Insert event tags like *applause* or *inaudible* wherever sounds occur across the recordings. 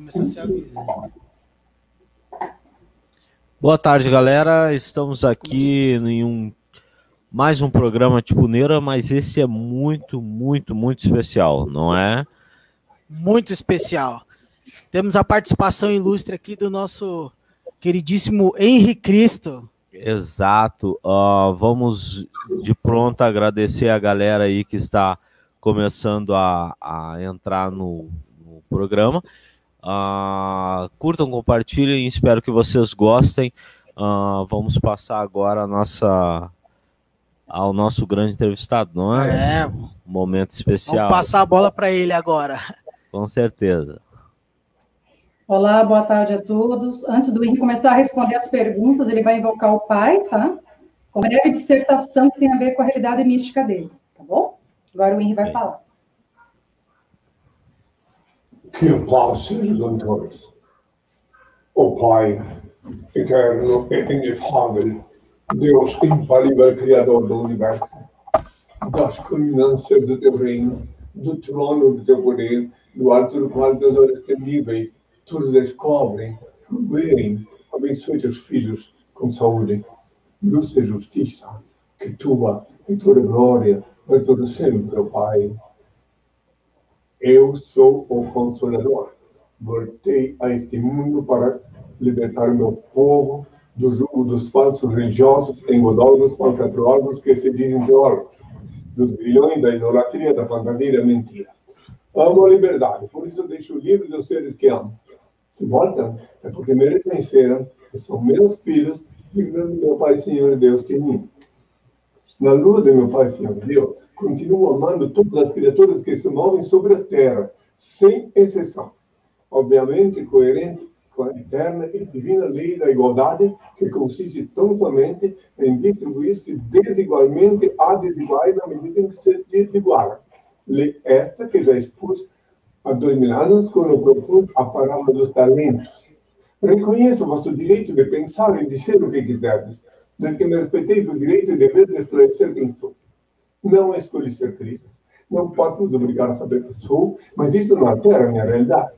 começar a se avisar. Boa tarde, galera. Estamos aqui em um mais um programa tipo Neira, mas esse é muito, muito, muito especial, não é? Muito especial. Temos a participação ilustre aqui do nosso queridíssimo Henri Cristo. Exato. Uh, vamos de pronto agradecer a galera aí que está começando a, a entrar no, no programa. Uh, curtam, compartilhem, espero que vocês gostem. Uh, vamos passar agora a nossa ao nosso grande entrevistado, não é? É. Um momento especial. Vamos passar a bola para ele agora. Com certeza. Olá, boa tarde a todos. Antes do Henrique começar a responder as perguntas, ele vai invocar o pai, tá? Com breve dissertação que tem a ver com a realidade mística dele, tá bom? Agora o Henrique vai falar. Que a paz seja com todos. O Pai eterno e inefável, Deus infalível, Criador do Universo, das culminâncias do teu reino, do trono do teu poder, do alto do qual teus olhos temíveis tudo descobrem, veem, abençoe teus filhos com saúde, luz e justiça, que tua e toda glória vai todo sempre, ó Pai. Eu sou o Consolador. Voltei a este mundo para libertar meu povo do jugo dos falsos religiosos, engodosos, falcatriosos que se dizem teólogos, dos grilhões da idolatria, da fantasia da mentira. Amo a liberdade, por isso deixo livres os seres que amo. Se voltam, é porque me reconheceram que são meus filhos, dignos do meu Pai Senhor Deus que me Na luz do meu Pai Senhor Deus, continuo amando todas as criaturas que se movem sobre a terra, sem exceção. Obviamente, coerente com a eterna e divina lei da igualdade, que consiste tão somente em distribuir-se desigualmente a desiguais na medida em que se desigualam. Lei esta que já expus há dois mil anos quando propus a parábola dos talentos. Reconheço o vosso direito de pensar e dizer o que quiserdes, desde que me respeiteis o direito e dever de esclarecer quem sou. Não escolhi ser Cristo. Não posso vos obrigar a saber quem sou, mas isso não altera a minha realidade.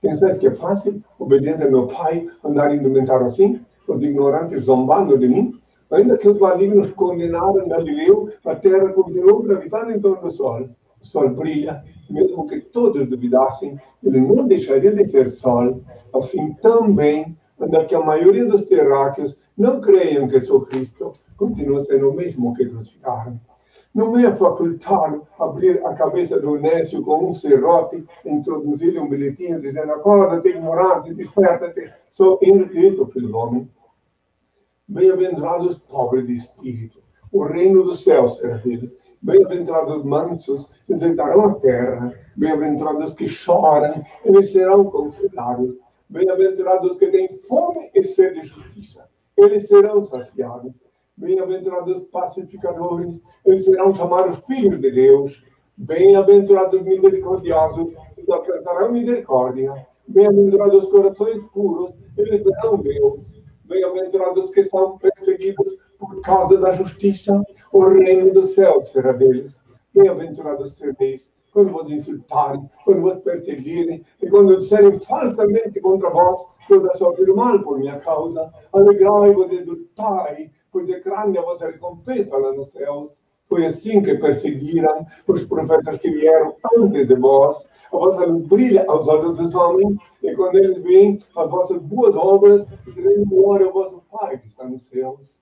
Pensais que é fácil, obediente a meu pai, andar indumentário assim? Os ignorantes zombando de mim? Ainda que os malignos condenaram Galileu, a terra continuou gravitando em torno do sol. O sol brilha, mesmo que todos duvidassem, ele não deixaria de ser sol. Assim também, ainda que a maioria dos terráqueos não creiam que sou Cristo, continua sendo o mesmo que crucificaram. Não me é facultado abrir a cabeça do Nécio com um serrote, introduzir-lhe um bilhetinho dizendo: acorda, te ignorante, desperta-te. Sou Henrique, filho do homem. Bem-aventurados pobres de espírito, o reino dos céus será deles. Bem-aventurados mansos, eles a terra. Bem-aventurados que choram, eles serão consolados. Bem-aventurados que têm fome e sede de justiça, eles serão saciados. Bem-aventurados pacificadores, eles serão chamados filhos de Deus. Bem-aventurados misericordiosos, eles alcançarão misericórdia. Bem-aventurados corações puros, eles verão Deus. Bem-aventurados que são perseguidos por causa da justiça, o reino do céu será deles. Bem-aventurados sereis quando vos insultarem, quando vos perseguirem, e quando disserem falsamente contra vós toda sorte do mal por minha causa. Alegrai-vos e exultai, pois é grande a vossa recompensa lá nos céus. Foi assim que perseguiram os profetas que vieram antes de vós. A vossa luz brilha aos olhos dos homens, e quando eles veem as vossas boas obras, dirão glória ao vosso Pai que está nos céus.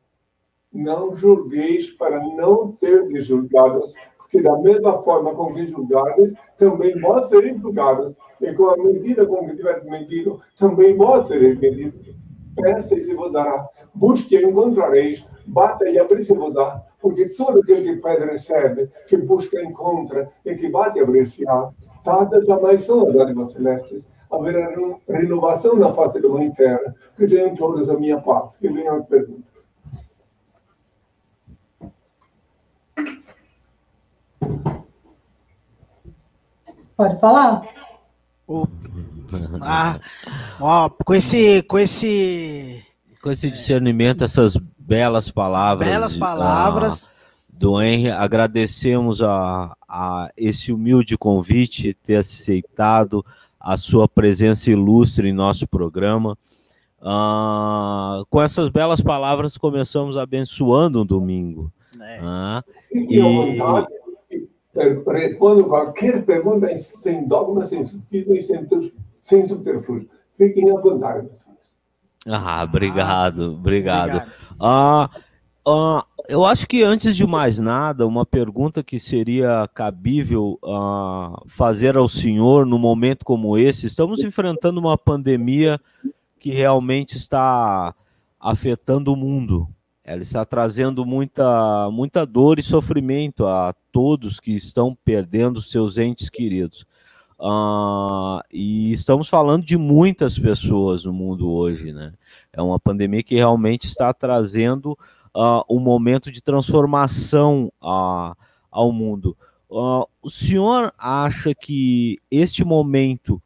Não julgueis para não ser julgados, porque da mesma forma com que julgares, também vós sereis julgados. E com a medida com que tiveres medido, também vós sereis medidos. Peça e se vos dará. Busque e encontrareis. Bata e abrir-se-vos-á. Porque todo aquele que pede recebe, que busca encontra, e que bate abrir-se-á. Dadas jamais são as dádivas celestes. Haverá renovação na face da mãe terra. Que tenham todas a minha paz. Que venham as perguntas. Pode falar? O... Ah, ó, com esse, com esse, com esse discernimento, essas belas palavras, belas palavras uh, do Henry, agradecemos a, a esse humilde convite, ter aceitado a sua presença ilustre em nosso programa. Uh, com essas belas palavras, começamos abençoando um domingo. É. Uh, e... Respondo qualquer pergunta sem dogma, sem sufismo e sem, sem subterfúgio. Fiquem à vontade, meus Ah, obrigado, obrigado. obrigado. Uh, Uh, eu acho que antes de mais nada, uma pergunta que seria cabível uh, fazer ao senhor no momento como esse: estamos enfrentando uma pandemia que realmente está afetando o mundo. Ela está trazendo muita, muita dor e sofrimento a todos que estão perdendo seus entes queridos. Uh, e estamos falando de muitas pessoas no mundo hoje, né? É uma pandemia que realmente está trazendo uh, um momento de transformação uh, ao mundo. Uh, o senhor acha que este momento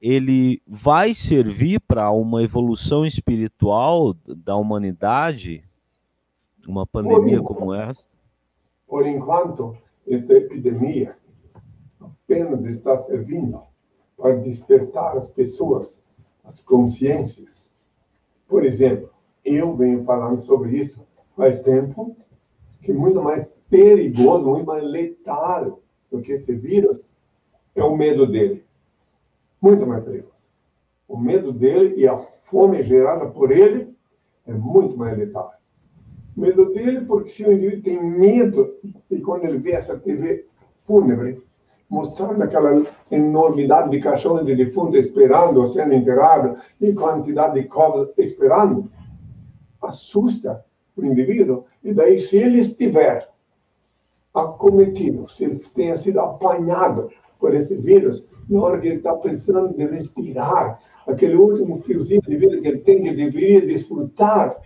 ele vai servir para uma evolução espiritual da humanidade? Uma pandemia por, como essa? Por enquanto, esta epidemia apenas está servindo para despertar as pessoas, as consciências. Por exemplo, eu venho falando sobre isso faz tempo, que muito mais perigoso, muito mais letal do que esse vírus é o medo dele. Muito mais perigoso. O medo dele e a fome gerada por ele é muito mais letal. O medo dele, porque se o indivíduo tem medo, e quando ele vê essa TV fúnebre, mostrando aquela enormidade de caixões de defunto esperando sendo enterrado, e quantidade de covas esperando, assusta o indivíduo, e daí, se ele estiver acometido, se ele tenha sido apanhado por esse vírus, na hora que ele está precisando de respirar, aquele último fiozinho de vida que ele tem, que deveria desfrutar,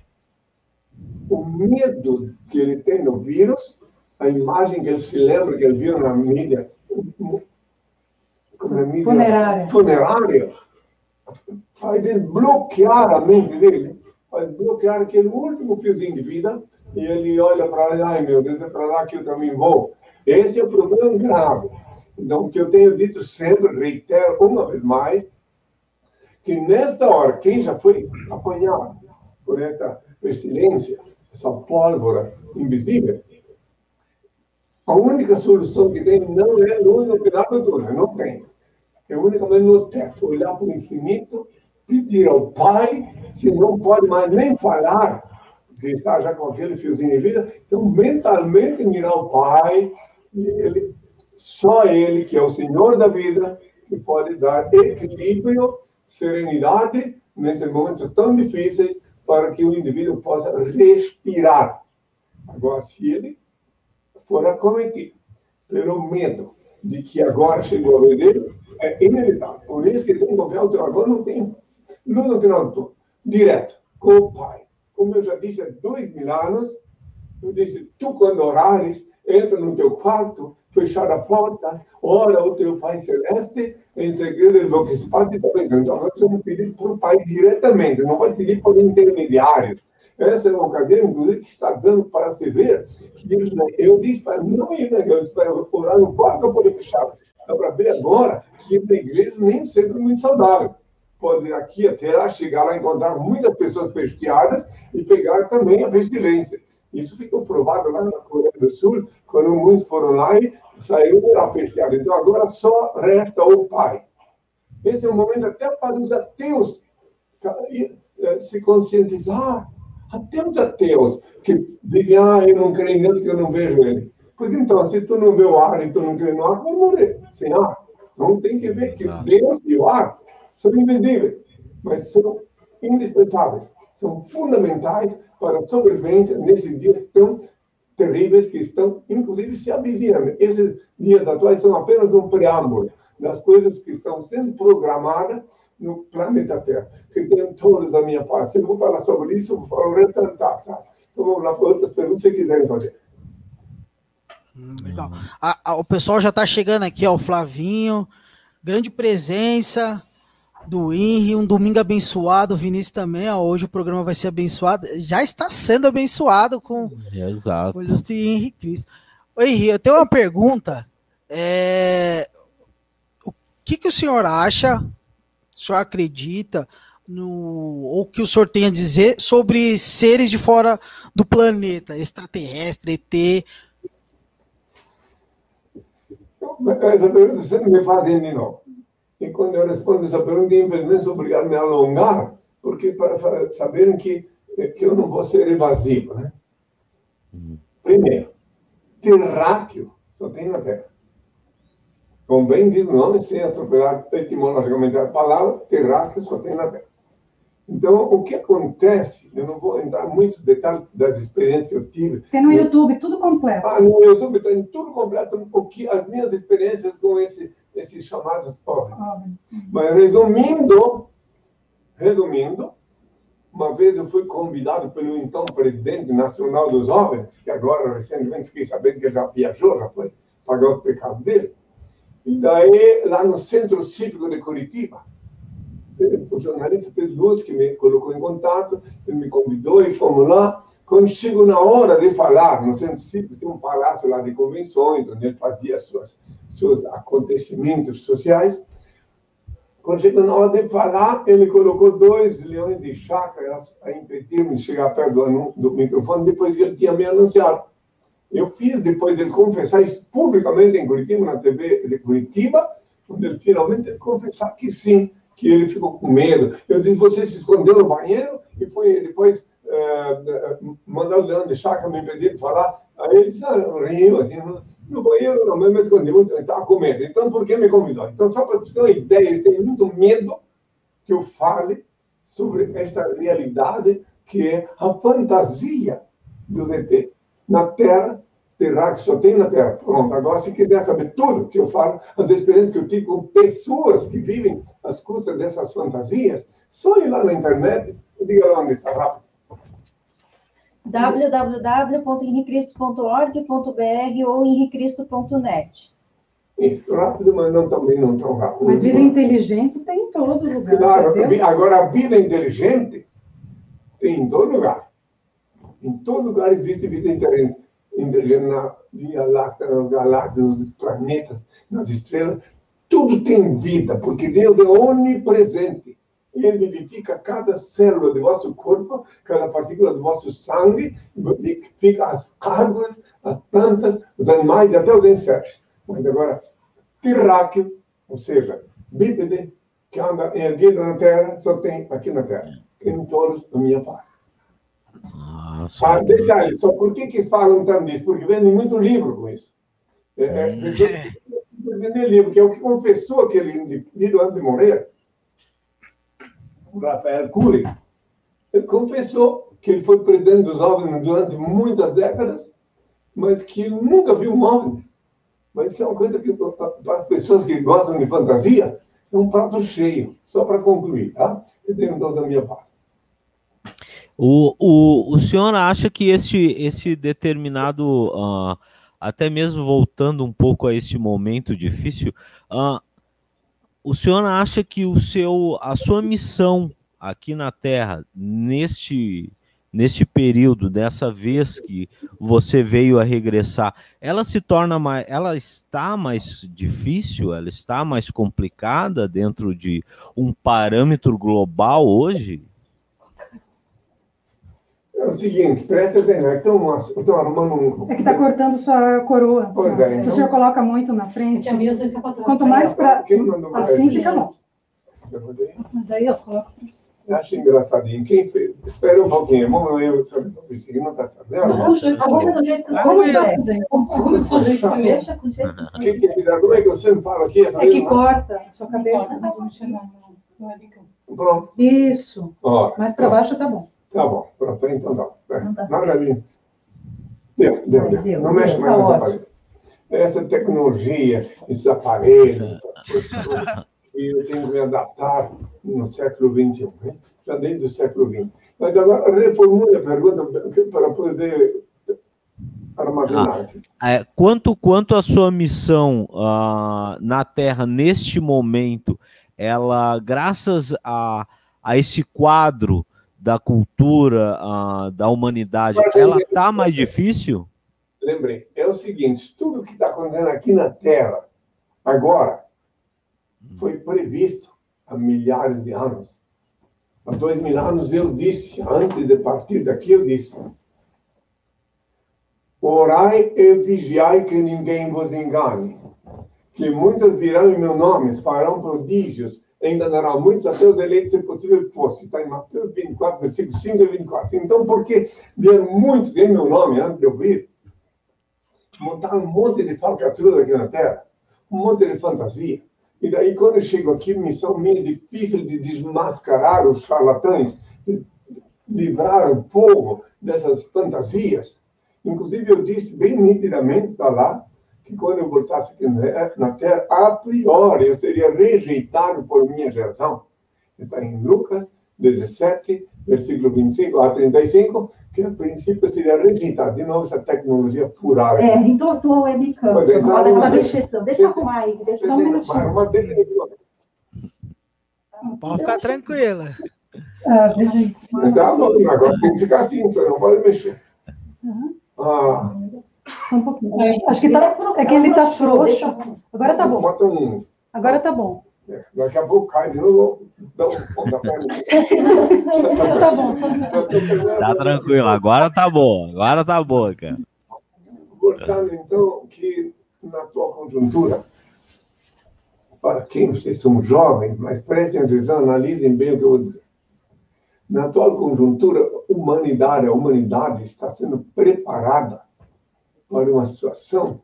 o medo que ele tem no vírus, a imagem que ele se lembra que ele viu na mídia, mídia funerária. funerária, faz ele bloquear a mente dele vai bloquear aquele último fiozinho de vida e ele olha para lá, ai meu Deus, é para lá que eu também vou. Esse é o problema grave. Então, o que eu tenho dito sempre, reitero uma vez mais, que nessa hora, quem já foi apanhado por essa pestilência, essa pólvora invisível, a única solução que tem não é no final do não tem. É unicamente no teto, olhar para o infinito pedir ao Pai, se não pode mais nem falar, porque está já com aquele fiozinho de vida, então mentalmente mirar o Pai, e ele, só Ele, que é o Senhor da vida, que pode dar equilíbrio, serenidade nesses momentos tão difíceis para que o indivíduo possa respirar. Agora, se ele for acometido pelo medo de que agora chegou a vez dele, é inevitável. Por isso que tem que confiar, agora não tem do turno, direto, com o Pai. Como eu já disse há dois mil anos, eu disse, tu quando orares, entra no teu quarto, fechar a porta, ora o teu Pai Celeste, em segredo ele vai que se passa e também. Então, nós temos pedir para o Pai diretamente, não pode pedir por intermediários. Essa é uma ocasião, inclusive, que está dando para se ver eu disse para não ir na igreja, para orar no quarto poder fechar. Dá para ver agora que na igreja nem sempre é muito saudável pode aqui até chegar a encontrar muitas pessoas pesqueadas e pegar também a pestilência. Isso ficou provado lá na Coreia do Sul, quando muitos foram lá e saíram da pesqueada. Então agora só resta o Pai. Esse é um momento até para os ateus eh, se conscientizar. Até os ateus que dizem, ah, eu não creio em Deus porque eu não vejo ele. Pois então, se tu não vê o ar e tu não crê no ar, vai morrer sem ar. Não tem que ver que Deus e o ar são invisíveis, mas são indispensáveis, são fundamentais para a sobrevivência nesses dias tão terríveis que estão, inclusive, se avizinhando. Esses dias atuais são apenas um preâmbulo das coisas que estão sendo programadas no planeta Terra, que tem todos a minha parte. Se eu vou falar sobre isso, eu vou falar o resto da. Tá? Então vamos lá para outras perguntas, se quiserem fazer. Hum, legal. A, a, o pessoal já está chegando aqui, ó, o Flavinho, grande presença do Henry, um domingo abençoado, o Vinícius também, ó, hoje o programa vai ser abençoado, já está sendo abençoado com Exato. coisas de Henry Cristo. Ô Henry, eu tenho uma pergunta, é... o que, que o senhor acha o senhor acredita no ou que o senhor tem a dizer sobre seres de fora do planeta, extraterrestre, ET? Essa pergunta sempre me de novo. E quando eu respondo essa pergunta, infelizmente, sou obrigado a me alongar, porque para saberem que, que eu não vou ser evasivo, né? Primeiro, terráqueo só tem na Terra. Como bem diz o nome, sem atropelar etimologicamente a palavra, terráqueo só tem na Terra. Então, o que acontece, eu não vou entrar em muitos detalhes das experiências que eu tive. Tem no YouTube, tudo completo. Ah, no YouTube tem tudo completo, o que, as minhas experiências com esse, esses chamados OVNIs. Mas resumindo, resumindo, uma vez eu fui convidado pelo então presidente nacional dos OVNIs, que agora recentemente fiquei sabendo que já viajou, já foi pagar os pecados dele. E daí, lá no Centro Cívico de Curitiba, o jornalista Pedro Luz, que me colocou em contato, ele me convidou e fomos lá. Quando chegou na hora de falar, no Centro Cívico tem um palácio lá de convenções, onde ele fazia suas, seus acontecimentos sociais. Quando chegou na hora de falar, ele colocou dois leões de chácara a impedir-me de chegar perto do, do microfone, depois que ele tinha me anunciado. Eu fiz depois ele confessar isso publicamente em Curitiba, na TV de Curitiba, onde ele finalmente confessar que sim, que ele ficou com medo. Eu disse, você se escondeu no banheiro e foi depois uh, mandar o leão de chácara me impedir de falar. Aí ele disse, ah, riu assim, no, banheiro não, me escondi muito, estava com medo. Então, por que me convidou? Então, só para ter uma ideia, ele tem muito medo que eu fale sobre esta realidade que é a fantasia do ET na Terra terráqueo só tem na Terra. Pronto, agora se quiser saber tudo que eu falo, as experiências que eu tive com pessoas que vivem as custas dessas fantasias, só ir lá na internet e diga lá onde está rápido. www.henricristo.org.br ou henricristo.net. Isso, rápido, mas não, também não tão rápido. Mas vida inteligente tem em todo lugar. Claro, agora a vida inteligente tem em todo lugar. Em todo lugar existe vida inteligente na Via Láctea, nas galáxias, nos planetas, nas estrelas. Tudo tem vida, porque Deus é onipresente. Ele vivifica cada célula do vosso corpo, cada partícula do vosso sangue, vivifica as árvores, as plantas, os animais e até os insetos. Mas agora, terráqueo, ou seja, bípede, que anda erguido na terra, só tem aqui na terra. Em todos a minha paz. Ah, detalhe, só por que, que falam tanto disso? Porque vendem muito livro com isso. É, é, hum. vender livro, que é o que confessou aquele indivíduo antes de morrer, o Rafael Cury. Ele confessou que ele foi presidente dos OVNIs durante muitas décadas, mas que nunca viu um OVNI. Mas isso é uma coisa que, para as pessoas que gostam de fantasia, é um prato cheio. Só para concluir, tá? Eu tenho dor da minha paz. O, o, o senhor acha que esse, esse determinado, uh, até mesmo voltando um pouco a este momento difícil, uh, o senhor acha que o seu, a sua missão aqui na Terra, neste, neste período, dessa vez que você veio a regressar, ela se torna mais, ela está mais difícil, ela está mais complicada dentro de um parâmetro global hoje? É o seguinte, presta atenção, estão, estão arrumando um... É que está cortando sua coroa. Pois é, então... Se o senhor coloca muito na frente, a mesa fica para quanto mais para... Assim fica bom. Mas aí eu coloco... Eu acho engraçadinho. Quem fez? Espera um pouquinho. Vamos eu, sabe? Estou conseguindo, não está sabendo? Arruma do jeito que você Arruma do seu jeito que mexa com jeito que que? Como é que eu sempre falo aqui? É que corta a sua cabeça. Não é bico. Pronto. Isso. Mais para baixo tá bom. Tá bom, pronto, então tá. É. Nada ali. Deu, deu, deu. deu. Não mexe mais tá nessa parede. Essa tecnologia, esses aparelhos, essas que eu tenho que me adaptar no século XXI, né? já desde o século XX. Mas agora reformule a pergunta para poder armazenar. Ah, é, quanto, quanto a sua missão uh, na Terra neste momento, ela, graças a, a esse quadro da cultura, uh, da humanidade, ela está mais difícil? Lembrei. É o seguinte: tudo que está acontecendo aqui na Terra, agora, foi previsto há milhares de anos. Há dois mil anos eu disse, antes de partir daqui, eu disse: Orai e vigiai que ninguém vos engane, que muitos virão em meu nome, farão prodígios, enganarão muitos a seus eleitos, se possível que fosse. Está em Mateus 24, versículo 5 e 24. Então, porque vieram muitos em meu nome antes de eu vir? Montaram um monte de falcatrua aqui na Terra, um monte de fantasia. E daí, quando eu chego aqui, missão minha é difícil de desmascarar os charlatães, livrar o povo dessas fantasias. Inclusive, eu disse bem nitidamente, está lá, que quando eu voltasse aqui na Terra, a priori eu seria rejeitado por minha geração. Está em Lucas 17, versículo 25 a 35, que a princípio seria rejeitado. De novo, essa tecnologia furada. É, então a tua webcam. Mas, então, pode dar descrição. Deixa eu arrumar aí, deixa só um minutinho. Uma definitiva. Pode ficar tranquila. Ah, então, agora tem que ficar assim, você não pode mexer. Uhum. Ah, um pouquinho. Acho que tá, é que ele tá frouxo. Agora tá bom. Bota um. Agora tá bom. É, daqui a pouco cai de novo. Dá um *laughs* Tá bom. Tá tranquilo. Agora tá bom. Agora tá bom, cara. Portanto, então, que na atual conjuntura, para quem vocês são jovens, mas prestem atenção, analisem bem o que eu vou dizer. Na atual conjuntura, humanidade, a humanidade está sendo preparada para uma situação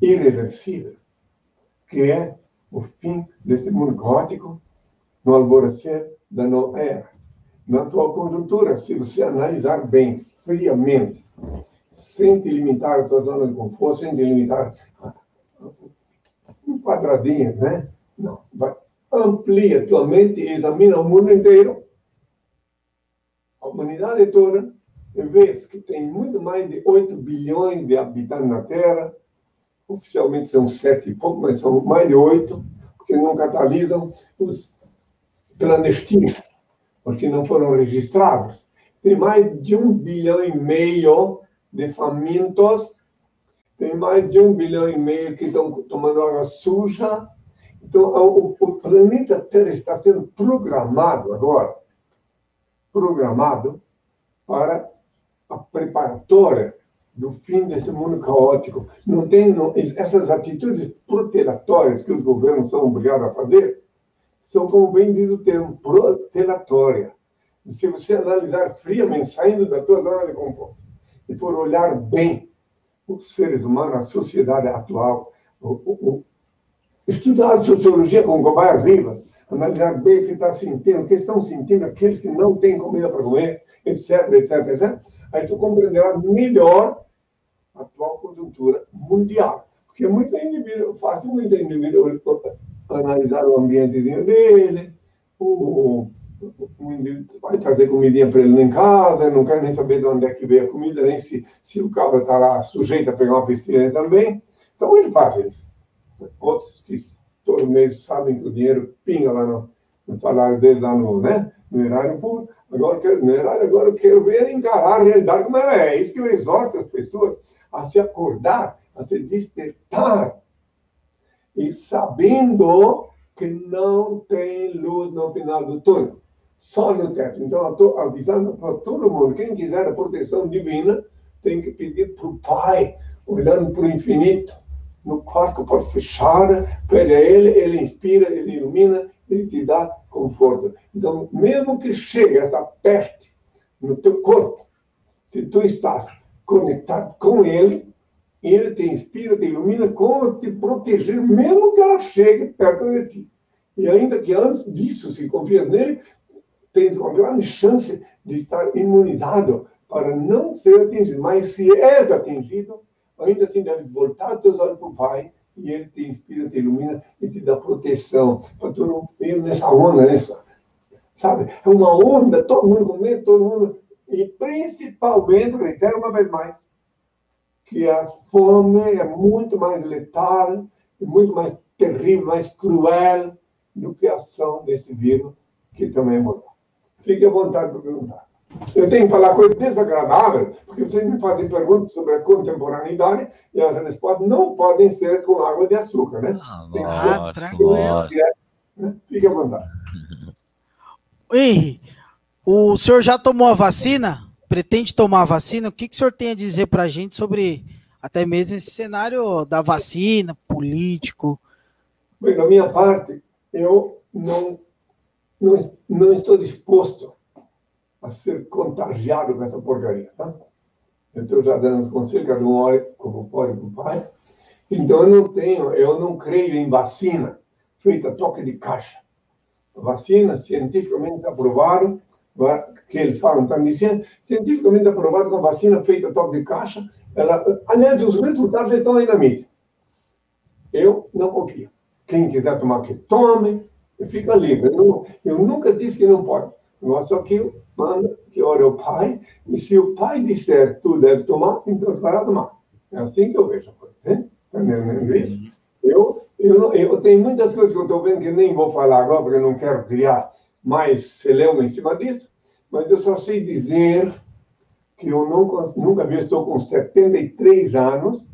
irreversível, que é o fim desse mundo caótico no alvorecer da nova era. Na atual conjuntura, se você analisar bem, friamente, sem te limitar a tua zona de conforto, sem te limitar um quadradinho, né? Não. Vai, amplia tua mente e examina o mundo inteiro, a humanidade toda, vez que tem muito mais de 8 bilhões de habitantes na Terra, oficialmente são sete e pouco, mas são mais de oito, porque não catalisam os clandestinos, porque não foram registrados. Tem mais de um bilhão e meio de famintos, tem mais de um bilhão e meio que estão tomando água suja. Então, o, o planeta Terra está sendo programado agora, programado para preparatória do fim desse mundo caótico. Não tem não, essas atitudes protelatórias que os governos são obrigados a fazer são, como bem diz o termo, protelatória. Se você analisar friamente, saindo da tua zona de conforto, e for olhar bem os seres humanos, a sociedade atual, o, o, o, estudar sociologia com cobaias vivas, analisar bem o que está sentindo, o que estão sentindo aqueles que não têm comida para comer, etc, etc, etc aí tu compreenderás melhor a atual conjuntura mundial. Porque muito indivíduo, fácil muito indivíduo analisar o ambientezinho dele, o, o indivíduo vai trazer comidinha para ele em casa, não quer nem saber de onde é que veio a comida, nem se, se o cabra está lá sujeito a pegar uma pestilência também. Então ele faz isso. Outros que todo mês sabem que o dinheiro pinga lá no, no salário dele, lá no, né, no erário público, Agora, quero, não é agora eu quero ver encarar a realidade como ela é. É isso que eu exorto as pessoas a se acordar, a se despertar. E sabendo que não tem luz no final do túnel, só no teto. Então, eu estou avisando para todo mundo: quem quiser a proteção divina, tem que pedir para o Pai, olhando para o infinito. No quarto pode fechar, pede a Ele, Ele inspira, Ele ilumina, Ele te dá conforto. Então, mesmo que chegue essa peste no teu corpo, se tu estás conectado com Ele, Ele te inspira, te ilumina, como te proteger, mesmo que ela chegue perto de ti. E ainda que antes disso, se confias nele, tens uma grande chance de estar imunizado para não ser atingido. Mas se és atingido, ainda assim deves voltar teus olhos para o Pai e ele te inspira, te ilumina e te dá proteção para tu não ir nessa onda, nessa, sabe? É uma onda, todo mundo todo mundo, e principalmente, reitero uma vez mais, que a fome é muito mais letal, e muito mais terrível, mais cruel do que a ação desse vírus, que também é mortal. Fique à vontade para perguntar. Eu tenho que falar coisa desagradável, porque vocês me fazem perguntas sobre a contemporaneidade e as respostas não podem ser com água de açúcar, né? Ah, Tem ah, tranquilo. Né? Fique à vontade. Henry, o senhor já tomou a vacina? Pretende tomar a vacina? O que, que o senhor tem a dizer para a gente sobre até mesmo esse cenário da vacina, político? Bem, da minha parte, eu não, não, não estou disposto a ser contagiado com essa porcaria, tá? Eu estou já dando os conselhos, cada um olha como pode o pai. Então, eu não tenho, eu não creio em vacina feita toque de caixa. Vacina cientificamente aprovado, que eles falam, estão dizendo, cientificamente aprovado com vacina feita toque de caixa. Ela, aliás, os resultados já estão aí na mídia. Eu não confio. Quem quiser tomar, que tome, fica livre. Eu, eu nunca disse que não pode. Mas só que eu mando que ore o pai, e se o pai disser tu deve tomar, então vai tomar. É assim que eu vejo a coisa. Tá entendendo isso? Eu, eu, eu tenho muitas coisas que eu estou vendo que nem vou falar agora, porque eu não quero criar mais celeuma em cima disso, mas eu só sei dizer que eu não, nunca vi, estou com 73 anos,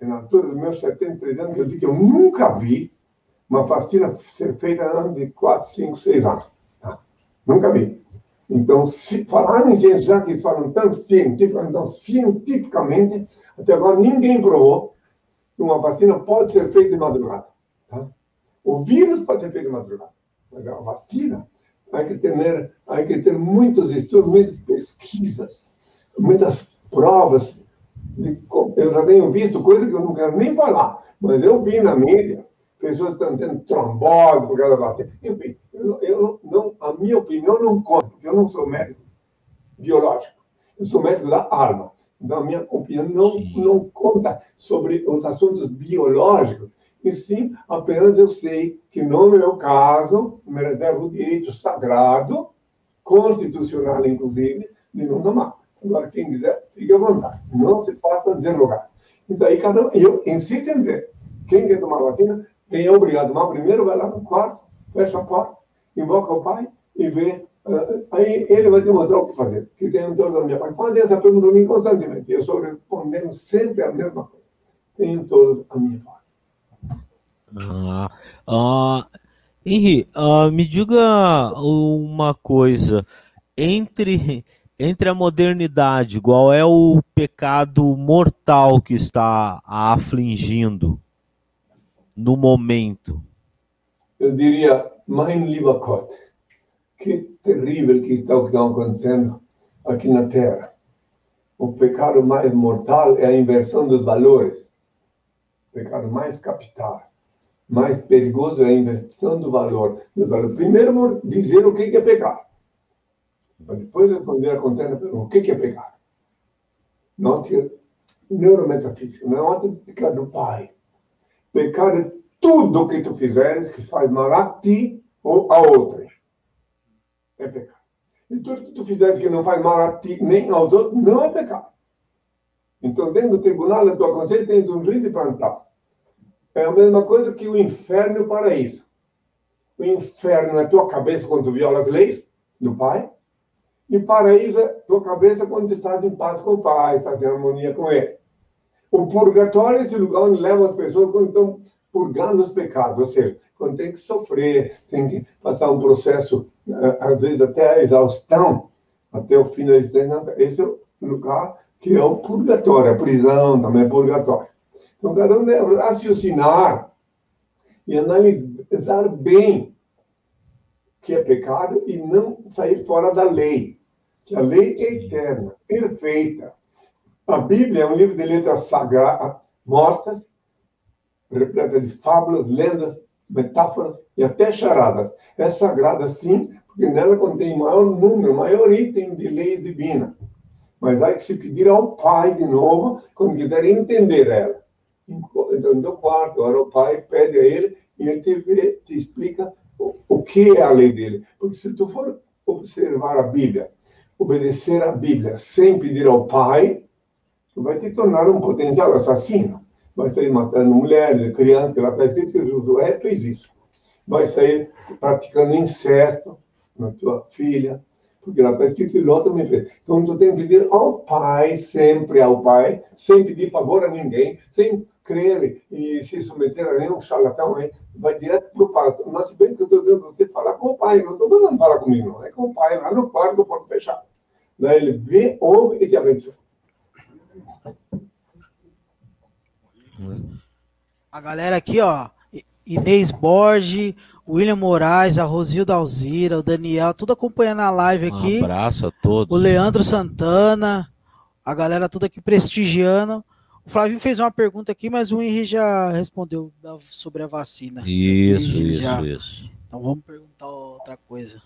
na altura dos meus 73 anos, que eu digo que eu nunca vi uma vacina ser feita antes de 4, 5, 6 anos. Nunca vi. Então, se falar em ciência, já que eles falam tanto cientificamente, então, cientificamente, até agora ninguém provou que uma vacina pode ser feita de madrugada. Tá? O vírus pode ser feito de madrugada, mas a vacina, há que ter, que ter muitos estudos, muitas pesquisas, muitas provas. De, eu já tenho visto coisas que eu não quero nem falar, mas eu vi na mídia pessoas estão tendo trombose por causa da vacina. Enfim, eu, eu não, a minha opinião não conta, porque eu não sou médico biológico, eu sou médico da arma. Então, a minha opinião não, não conta sobre os assuntos biológicos, e sim apenas eu sei que, no meu caso, me reservo o direito sagrado, constitucional inclusive, de não tomar. Agora, quem quiser, fique à vontade. Não se faça derrogar. Então, aí, cada um, eu insisto em dizer, quem quer tomar vacina, quem é obrigado tomar primeiro, vai lá no quarto, fecha a porta, invoca o pai e vê Aí ele vai te mostrar o que fazer. Que tem um torno da minha parte. Fazem essa pergunta a mim constantemente. Eu estou respondendo sempre a mesma coisa. Tenho todos a minha voz. Ah, ah, Henri, ah, me diga uma coisa. Entre, entre a modernidade, qual é o pecado mortal que está a afligindo no momento? Eu diria, lieber Gott, que terrível que está o que está acontecendo aqui na Terra. O pecado mais mortal é a inversão dos valores. O pecado mais capital, mais perigoso é a inversão do valor. Primeiro, dizer o que é pecado. Depois responder a contenda o que é pecado? Note neurometafísica, não é pecado do Pai. Pecado é tudo que tu fizeres que faz mal a ti ou a outra é pecado. E tudo que tu fizesse que não faz mal a ti nem aos outros, não é pecado. Então, dentro do tribunal da tua consciência, tens um juiz de plantão. É a mesma coisa que o inferno e o paraíso. O inferno é tua cabeça quando tu viola as leis do Pai, e o paraíso é tua cabeça quando tu estás em paz com o Pai, estás em harmonia com Ele. O purgatório é esse lugar onde leva as pessoas quando estão purgando os pecados, ou seja, quando tem que sofrer, tem que passar um processo, eh, às vezes até a exaustão, até o fim da existência. Esse é o lugar que é o purgatório, a prisão também é purgatório. Então, cada um deve raciocinar e analisar bem o que é pecado e não sair fora da lei, que a lei é eterna, perfeita. A Bíblia é um livro de letras sagradas, mortas, repleta de fábulas, lendas, metáforas e até charadas. É sagrada, sim, porque nela contém maior número, maior item de leis divinas. Mas há que se pedir ao Pai de novo, quando quiser entender ela. Então, no quarto, o Pai pede a ele e ele te, vê, te explica o, o que é a lei dele. Porque se tu for observar a Bíblia, obedecer a Bíblia sem pedir ao Pai, vai te tornar um potencial assassino vai sair matando mulheres, crianças, que lá está escrito que Josué fez isso. Vai sair praticando incesto na tua filha, porque lá está escrito que Ló também fez. Então, tu tem que pedir ao Pai, sempre ao Pai, sem pedir favor a ninguém, sem crer e se submeter a nenhum charlatão, vai direto para o Pai. Mas, bem que eu estou dizendo você falar com o Pai, não estou mandando falar comigo, não. É com o Pai, lá no quarto, porta fechada. Daí ele vê, ouve e te abençoa. A galera aqui, ó, Inês Borges, William Moraes, a Rosilda Alzira, o Daniel, tudo acompanhando a live aqui. Um abraço a todos. O Leandro Santana, a galera tudo aqui prestigiando. O Flavinho fez uma pergunta aqui, mas o Henrique já respondeu sobre a vacina. Isso, isso, já... isso. Então vamos perguntar outra coisa.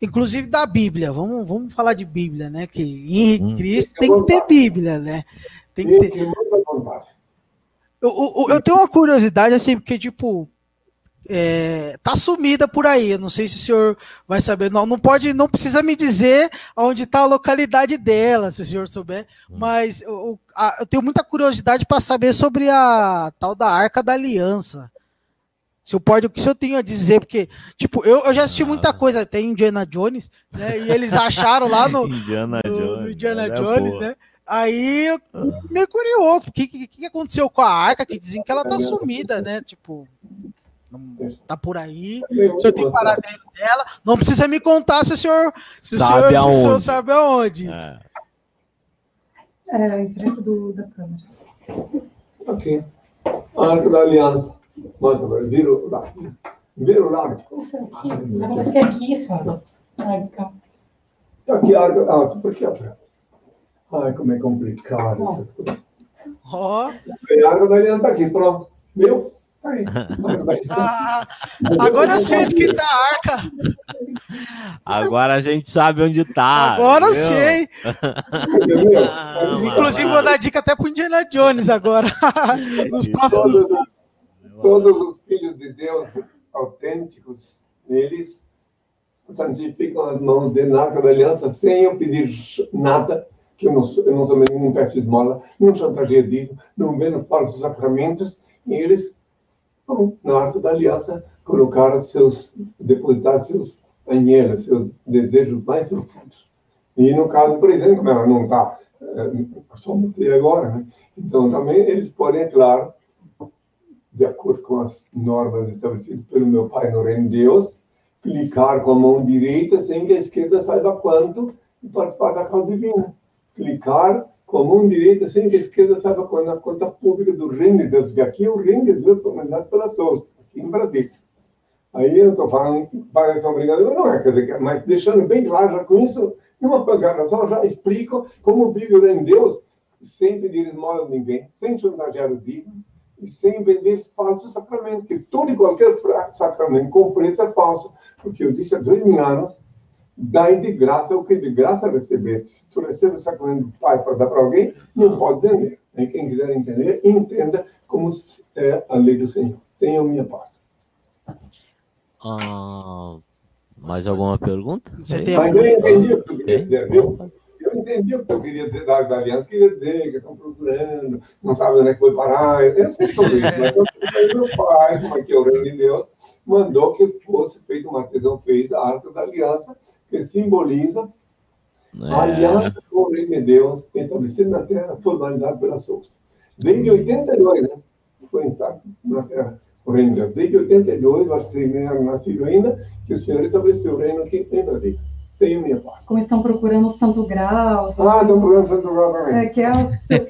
Inclusive da Bíblia, vamos, vamos falar de Bíblia, né? Que em hum. Cristo tem que ter Bíblia, né? Tem que ter. Eu, eu, eu tenho uma curiosidade, assim, porque, tipo, é, tá sumida por aí. Eu não sei se o senhor vai saber. Não, não pode, não precisa me dizer onde está a localidade dela, se o senhor souber. Hum. Mas eu, eu tenho muita curiosidade para saber sobre a tal da Arca da Aliança. Se eu pode, o que eu tenho a dizer, porque, tipo, eu, eu já assisti muita ah. coisa, até Indiana Jones, né? E eles *laughs* acharam lá no Indiana no, Jones, no Indiana Jones né? Aí, eu, meio curioso, o que, que, que aconteceu com a arca, que dizem que ela tá sumida, né? Tipo, tá por aí. O senhor tem paradeiro dela. Não precisa me contar se o senhor, se sabe, o senhor, se o senhor sabe aonde. É, é em frente do, da câmera. Ok. A Arca da Aliança. Agora, vira o lado. Vira o lado. Isso aqui. Acontece que é aqui, senhor. Tá aqui a Arca. Ah, por aqui, ó. Ai, como é complicado essas coisas. Ó. Oh. A Arca da Aliança tá aqui, pronto. Viu? Ah, *laughs* agora eu sei onde que tá a arca. Agora a gente sabe onde tá. Agora entendeu? sei. Inclusive, vou dar dica até pro Indiana Jones agora. *laughs* Nos próximos. Todos, os filhos de Deus autênticos, eles santificam as mãos na arca da aliança sem eu pedir nada, que eu não, eu não, peço esmola, não chantageio, não vendo falsos sacramentos, e eles na Arca da Aliança, colocar seus, depositar seus anhelos, seus desejos mais profundos. E no caso, por exemplo, como ela não está, é, só mostrei agora, né? então também eles podem, é claro, de acordo com as normas estabelecidas pelo meu Pai no Reino de Deus, clicar com a mão direita sem que a esquerda saiba quanto e participar da causa divina. Clicar com a mão direita sem que a esquerda saiba qual é a conta pública do reino de Deus, porque aqui é o reino de Deus organizado pela SOS, aqui em Brasília. Aí eu estou falando que parece uma brincadeira, não é, quer dizer, mas deixando bem claro, já com isso, numa pancada só, já explico como vive o reino de Deus, sem pedir esmola a ninguém, sem chantagear o digno, e sem vender falsos sacramentos, que todo e qualquer sacramento com preço é falso, porque eu disse há dois mil anos, dai de graça o que de graça recebeste. Se tu recebes o sacramento do Pai para dar para alguém, não pode vender. E quem quiser entender, entenda como é a lei do Senhor. Tenha a minha paz. Ah, mais alguma pergunta? Você tem Mas eu entendi o que eu queria dizer, viu? Eu entendi o que eu queria dizer da, da aliança, queria dizer que estão procurando, não sabem onde é que foi parar. Eu sei sobre isso, mas eu, meu pai, como aqui é o reino de Deus, mandou que fosse feito uma artesão fez a arca da aliança que simboliza é. a aliança com o reino de Deus estabelecida na terra, formalizada pela Souza. Desde 82, né? Foi instalado na terra o reino de Deus. Desde 82, você não nascido ainda, que o Senhor estabeleceu o reino aqui em Brasília. Tenho minha parte. Como estão procurando o Santo Grau. Ah, estão procurando o Santo Grau também. É, que é o seu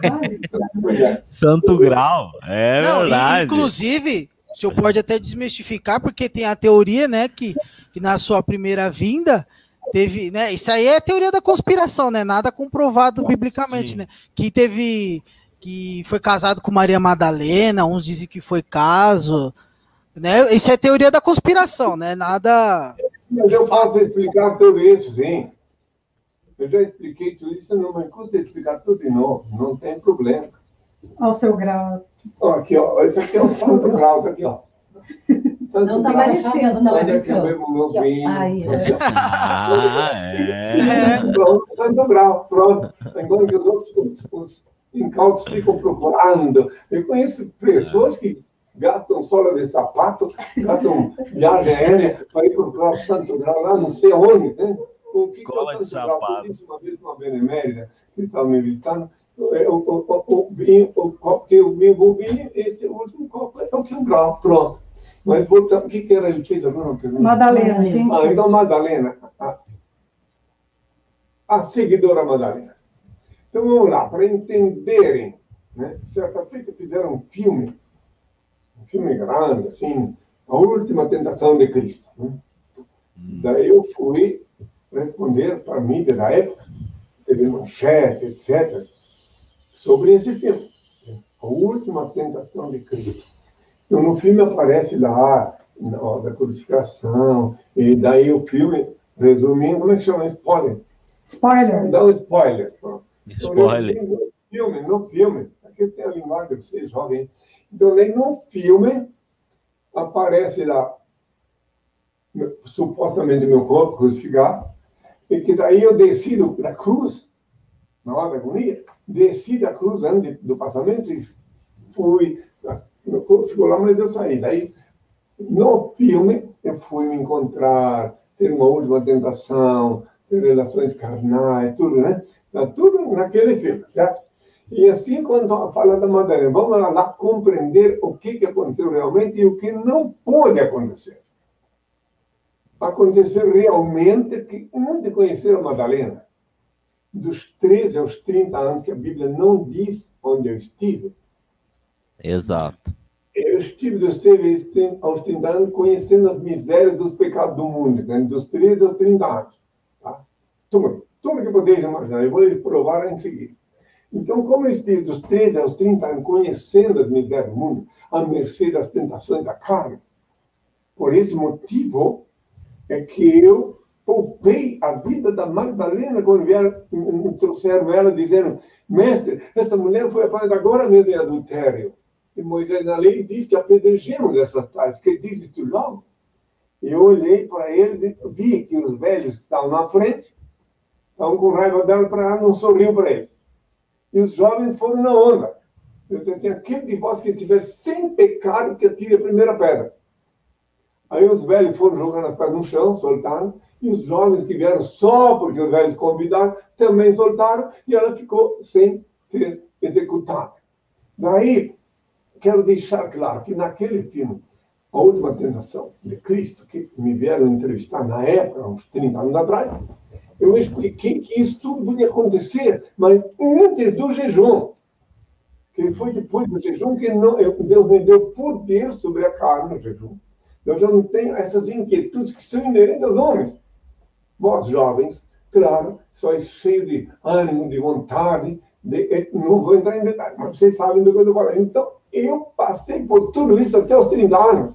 Santo Grau, é não, verdade. Inclusive, o senhor pode até desmistificar, porque tem a teoria, né, que, que na sua primeira vinda teve, né? Isso aí é teoria da conspiração, né? Nada comprovado Nossa, biblicamente, sim. né? Que teve que foi casado com Maria Madalena, uns dizem que foi caso, né? Isso é teoria da conspiração, né? Nada. Mas eu posso explicar tudo isso, sim. Eu já expliquei tudo isso, não me custa explicar tudo de novo, não tem problema. Olha o seu grau. Aqui, ó, esse aqui é o santo grau, tá aqui, ó. Santo não está parecendo, não. Olha que eu bebo meu vinho. Ah, é. *laughs* Pronto, Santo Grau, pronto. Enquanto que os outros, os, os incautos ficam procurando. Eu conheço pessoas que gastam sola de sapato, gastam viagem aérea para ir procurar o Santo Grau lá, não sei onde, né? o que Cola que eu de sapato. uma vez uma benemérita que estava me visitando, é, o, o, o, o vinho, o copo que eu o vinho, esse último copo é o que um grau, pronto. Mas voltando, o que, que era? Ele fez agora uma pergunta. Madalena, quem? Ah, então, Madalena, a, a seguidora Madalena. Então, vamos lá, para entenderem, né? certa feita fizeram um filme, filme grande, assim, A Última Tentação de Cristo. Né? Daí eu fui responder para a mídia da época, teve manchete, etc., sobre esse filme, A Última Tentação de Cristo. Então, no filme aparece lá, na hora da crucificação, e daí o filme, resumindo, como é que chama? Spoiler. Spoiler. Dá um spoiler. Então, Spoiler. No filme, no filme, aqui tem a linguagem de vocês jovens. Então, no filme aparece lá, supostamente, meu corpo crucificado, e que daí eu desci do- da cruz, na hora da agonia, desci da cruz antes do passamento e fui, meu corpo ficou lá, mas eu saí. Daí, no filme, eu fui me encontrar, ter uma última tentação, ter relações carnais, tudo, né? Tá tudo naquele filme, certo? E assim, quando fala da Madalena, vamos lá, compreender o que, que aconteceu realmente e o que não pode acontecer. Aconteceu realmente que antes de conhecer a Madalena, dos 13 aos 30 anos, que a Bíblia não diz onde eu estive, Exato. eu estive dos 13 aos 30 anos conhecendo as misérias dos pecados do mundo, né? dos 13 aos 30 anos. Tá? Tudo, tudo que podeis imaginar, eu vou provar em seguida. Então, como estive dos 13 aos 30 anos conhecendo as misérias do mundo, à mercê das tentações da carne, por esse motivo é que eu poupei a vida da Magdalena quando vieram, me trouxeram ela dizendo, mestre, esta mulher foi apanhada agora mesmo em adultério. E Moisés na lei diz que apedrejemos essas tais, que diz isto logo. Eu olhei para eles e vi que os velhos que estavam na frente estavam com raiva dela para ela, não sorriu para eles. E os jovens foram na onda. Eu disse assim, aquele de vós que estiver sem pecado, que atire a primeira pedra. Aí os velhos foram jogando as pedras no chão, soltaram, e os jovens que vieram só porque os velhos convidaram, também soltaram, e ela ficou sem ser executada. Daí, quero deixar claro que naquele filme, A Última Tentação de Cristo, que me vieram entrevistar na época, uns 30 anos atrás, eu expliquei que isso tudo podia acontecer, mas antes do jejum. Que foi depois do jejum que não, eu- Deus me deu poder sobre a carne no jejum. Eu já não tenho essas inquietudes que são inerentes aos homens. Vós, jovens, claro, sois cheios de ânimo, de vontade, de- eh, não vou entrar em detalhes, mas vocês sabem do que eu falando. Então, eu passei por tudo isso até os 30 anos.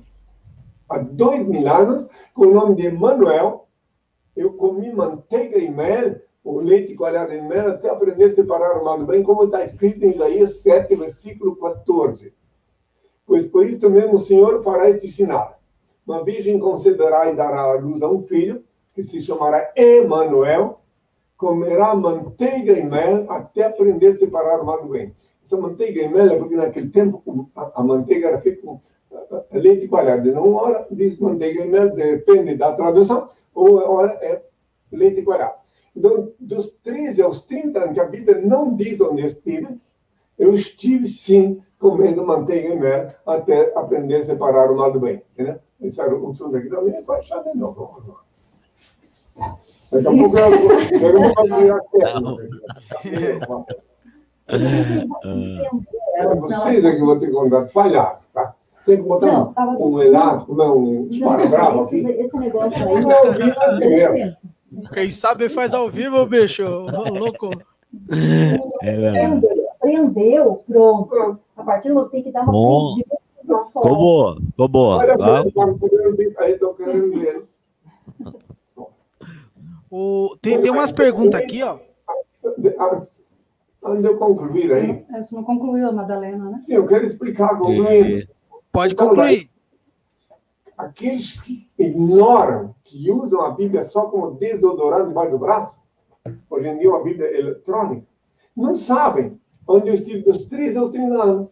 Há dois mil anos, com o nome de Emanuel, eu comi manteiga e mel, o leite coalhado em mel, até aprender a separar o mal do bem, como está escrito em Isaías 7, versículo 14. Pois por isso mesmo o Senhor fará este sinal. Uma virgem conceberá e dará à luz a um filho, que se chamará Emanuel, comerá manteiga e mel até aprender a separar o mal do bem. Essa manteiga e mel é porque naquele tempo a, a manteiga era feita com leite coalhado. Não hora diz manteiga e mel, depende da tradução, ou a hora é leite coalhado. Então, dos 13 aos 30 anos, que a Bíblia não diz onde estive, eu estive sim comendo manteiga e mel até aprender a separar o mal do bem. Né? Esse era o som daqui também é baixado de novo. Vamos lá. Daqui a pouco eu vou, eu vou abrir a. É vocês é que vão ter que contar, falhar, tá? Tem que botar Não, um, tava- um elástico, não, um esparadrapo esse, aqui. esse negócio aí. Não, eu vi primeiro. Quem sabe faz ao vivo, bicho. Louco. *laughs* É. Aprendeu, aprendeu, pronto. A partir do momento tem que dar uma Bom. forma. boa. Olha, tô eles. *laughs* O, tem, tem umas perguntas aqui, ó. Antes antes de eu concluir aí, É, Você não concluiu, Madalena, né? sim, eu quero explicar, concluindo. E- Pode concluir. aqueles que ignoram, que usam a Bíblia só como desodorante debaixo do braço, hoje em dia uma Bíblia eletrônica, não sabem onde eu estive dos 13 aos 30 anos.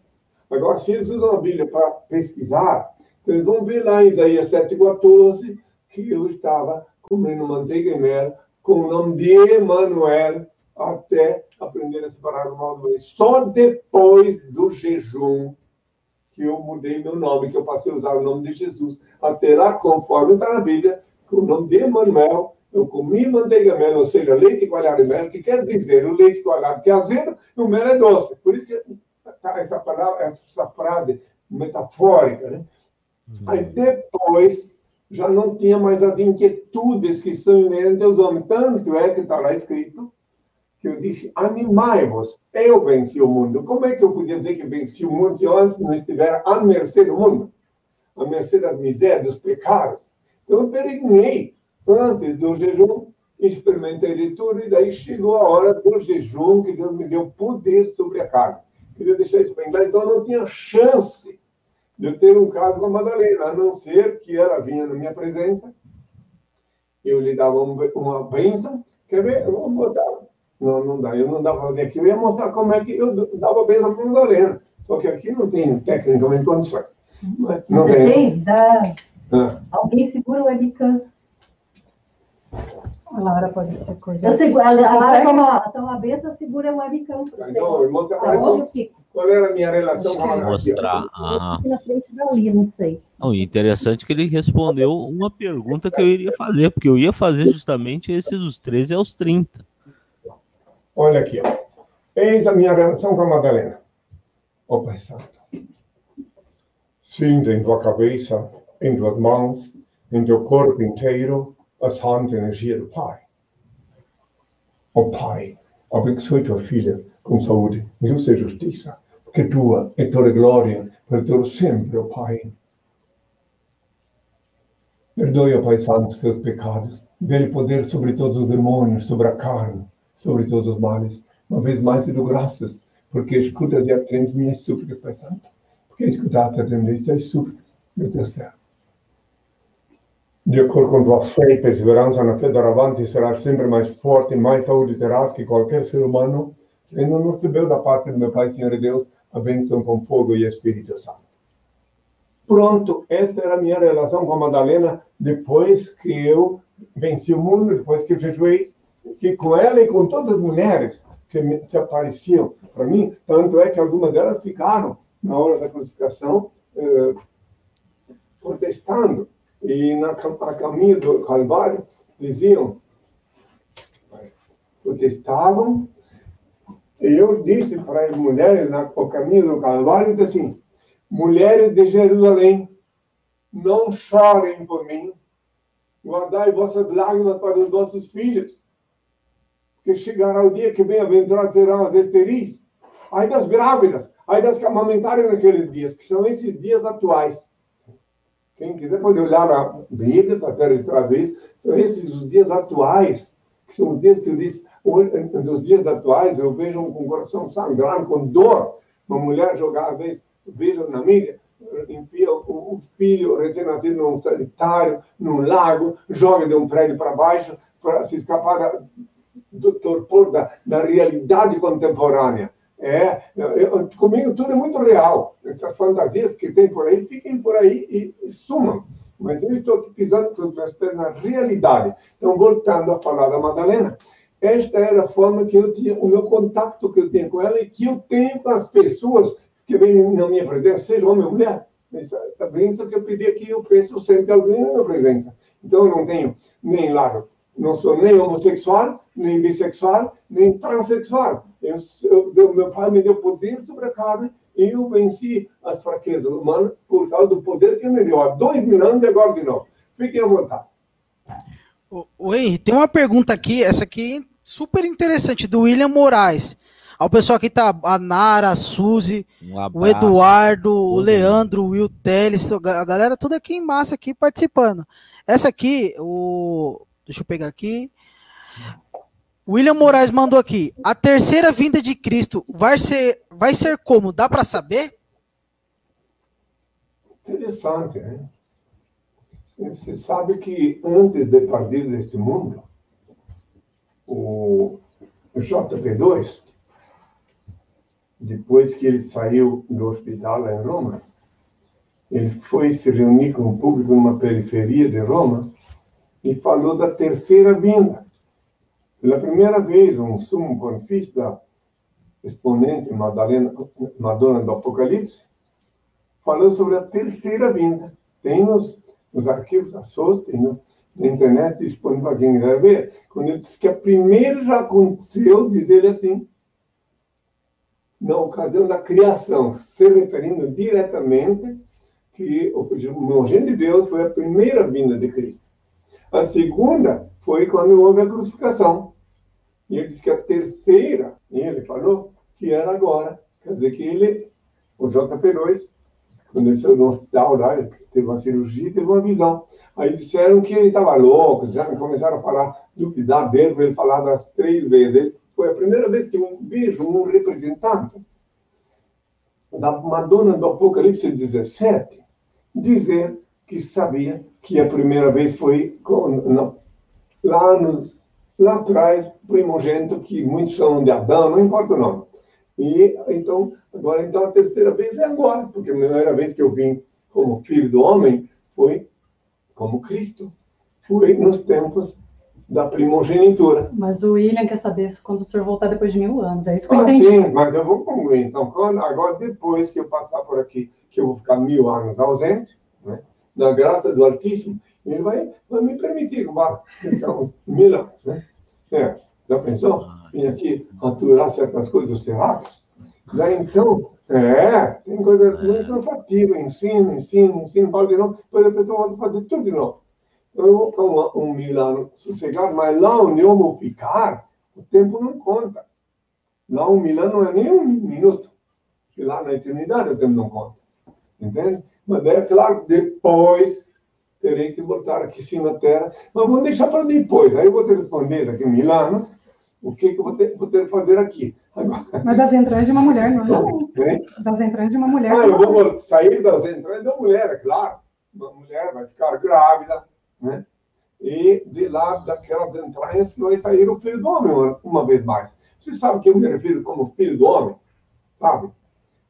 Agora, se eles usam a Bíblia para pesquisar, então eles vão ver lá em Isaías 7,14 que eu estava comendo manteiga e mel com o nome de Emanuel até aprender a separar o mal do bem. Só depois do jejum eu mudei meu nome, que eu passei a usar o nome de Jesus. Até lá, conforme está na Bíblia, com o nome de Emanuel, eu comi manteiga mel, ou seja, leite coalhado e mel, que quer dizer o leite coalhado que é azedo e o mel é doce. Por isso que tá essa palavra, essa frase metafórica, né? Uhum. Aí depois já não tinha mais as inquietudes que são inerentes aos homens. Tanto é que está lá escrito que eu disse: animai-vos, eu venci o mundo. Como é que eu podia dizer que venci o mundo se eu antes não estiver à mercê do mundo? À mercê das misérias, dos pecados. Então eu peregrинei antes do jejum, experimentei de tudo, e daí chegou a hora do jejum, que Deus me deu poder sobre a carne. Queria deixar isso bem claro. Então eu não tinha chance de eu ter um caso com a Madalena, a não ser que ela vinha na minha presença, eu lhe dava uma bênção. Quer ver? Vou botar não, não dá. Eu não dava para fazer aqui. Eu ia mostrar como é que eu dava benção para Madalena. Só que aqui não tem tecnicamente condições. Não, não tem. Dá... Ah. Alguém segura o webcam. A Laura pode ser coisa. Eu seguro, a, a Laura, como a, então a benção segura o webcam. Então, mostra para mim qual era a minha relação com a Mostrar. Ah. Na frente da Lia, não sei. Não, interessante que ele respondeu uma pergunta que eu iria fazer, porque eu ia fazer justamente esses dos 13 aos 30. Olha aqui, ó. Eis a minha relação com a Madalena. Ó Pai Santo, sinta em tua cabeça, em tuas mãos, em teu corpo inteiro, a santa energia do Pai. Ó Pai, abençoe tua filha com saúde, luz e justiça, porque tua é toda glória, para todo sempre, ó Pai. Perdoe, ó Pai Santo, seus pecados, dê-lhe poder sobre todos os demônios, sobre a carne, sobre todos os males. Uma vez mais te dou graças, porque escutas e atendes minhas súplicas, Pai Santo. Porque escutaste e atendeste as súplicas do teu servo. De acordo com tua fé e perseverança na fé doravante, serás sempre mais forte e mais saúde terás que qualquer ser humano que ainda não recebeu da parte do meu Pai, Senhor e Deus, a bênção com fogo e Espírito Santo. Pronto, esta era a minha relação com a Madalena depois que eu venci o mundo, depois que eu jejuei que com ela e com todas as mulheres que se apareciam para mim, tanto é que algumas delas ficaram na hora da crucificação eh, protestando. E na a caminho do Calvário diziam protestavam e eu disse para as mulheres no caminho do Calvário disse assim mulheres de Jerusalém não chorem por mim guardai vossas lágrimas para os vossos filhos que chegará o dia que bem-aventurados serão as esteris, ai das grávidas, ai das que amamentarem naqueles dias, que são esses dias atuais. Quem quiser pode olhar na Bíblia para ter registrado isso, são esses os dias atuais, que são os dias que eu disse, nos dias atuais eu vejo com o coração sangrando, com dor, uma mulher jogar, às vezes, vejo na mídia, enfia o filho recém-nascido num sanitário, num lago, joga de um prédio para baixo para se escapar da, do torpor da, da realidade contemporânea. É, eu, comigo tudo é muito real. Essas fantasias que tem por aí, fiquem por aí e, e sumam. Mas eu estou aqui pisando com os meus pés na realidade. Então, voltando a falar da Madalena, esta era a forma que eu tinha, o meu contato que eu tenho com ela e que eu tenho com as pessoas que vêm na minha presença, seja homem ou mulher. Também isso que eu pedi aqui, eu penso sempre alguém na minha presença. Então, eu não tenho nem lado não sou nem homossexual, nem bissexual, nem transexual. Eu, eu, meu pai me deu poder sobre a carne e eu venci as fraquezas humanas por causa do poder que me deu há dois mil anos e agora de novo. Fiquem à vontade. Oi, tem uma pergunta aqui, essa aqui super interessante, do William Moraes. Ao pessoal aqui tá a Nara, a Suzy, um o Eduardo, o Leandro, o Will Teles, a galera toda aqui em massa aqui participando. Essa aqui, o Deixa eu pegar aqui. William Moraes mandou aqui. A terceira vinda de Cristo vai ser, vai ser como? Dá para saber? Interessante, né? Você sabe que antes de partir deste mundo, o JP2, depois que ele saiu do hospital em Roma, ele foi se reunir com o público numa periferia de Roma e falou da terceira vinda. pela primeira vez, um sumo pontífice da exponente Madalena, Madonna do Apocalipse, falou sobre a terceira vinda. Tem nos, nos arquivos da SOS, tem no, na internet disponível para quem quiser ver. Quando ele disse que a primeira já aconteceu, diz ele assim, na ocasião da criação, se referindo diretamente que o primogênito de Deus foi a primeira vinda de Cristo. A segunda foi quando houve a crucificação. E ele disse que a terceira, ele falou que era agora. Quer dizer que ele, o JP2, quando ele saiu do hospital lá, teve uma cirurgia, teve uma visão. Aí disseram que ele estava louco, começaram a falar, duvidar dele, ele falar das três vezes. Ele, foi a primeira vez que eu vejo um representante da Madonna do Apocalipse 17 dizer que sabia que a primeira vez foi com, lá, nos, lá atrás, primogênito, que muitos chamam de Adão, não importa o nome. E então, agora, então a terceira vez é agora, porque a primeira vez que eu vim como filho do homem foi como Cristo. Foi nos tempos da primogenitura. Mas o William quer saber quando o senhor voltar depois de mil anos. É isso que eu ah, entendi. Sim, mas eu vou concluir. Então, quando, agora, depois que eu passar por aqui, que eu vou ficar mil anos ausente, né, na graça do Altíssimo, ele vai, vai me permitir que vá uns mil anos. Né? É, já pensou? Vim aqui aturar certas coisas dos terráqueos. Daí, então, é, tem coisa muito cansativa. Ensino, ensino, ensino, falo de novo, depois a pessoa vai fazer tudo de novo. Então, eu vou ficar um, um Milano sossegado, mas lá onde eu vou ficar, o tempo não conta. Lá um Milano não é nem um minuto. E lá na eternidade o tempo não conta. Entende? Mas é claro, depois terei que voltar aqui sim na Terra. Mas vamos deixar para depois. Aí eu vou te responder daqui em mil anos o que, que eu vou ter, vou ter que fazer aqui. Agora... *laughs* Mas das entranhas de uma mulher, não é? Das entranhas de uma mulher. Ah, eu vou sair das entranhas de uma mulher, é claro. Uma mulher vai ficar grávida, né? E de lá daquelas entranhas que vai sair o filho do homem uma, uma vez mais. Você sabe que eu me refiro como filho do homem? Sabe?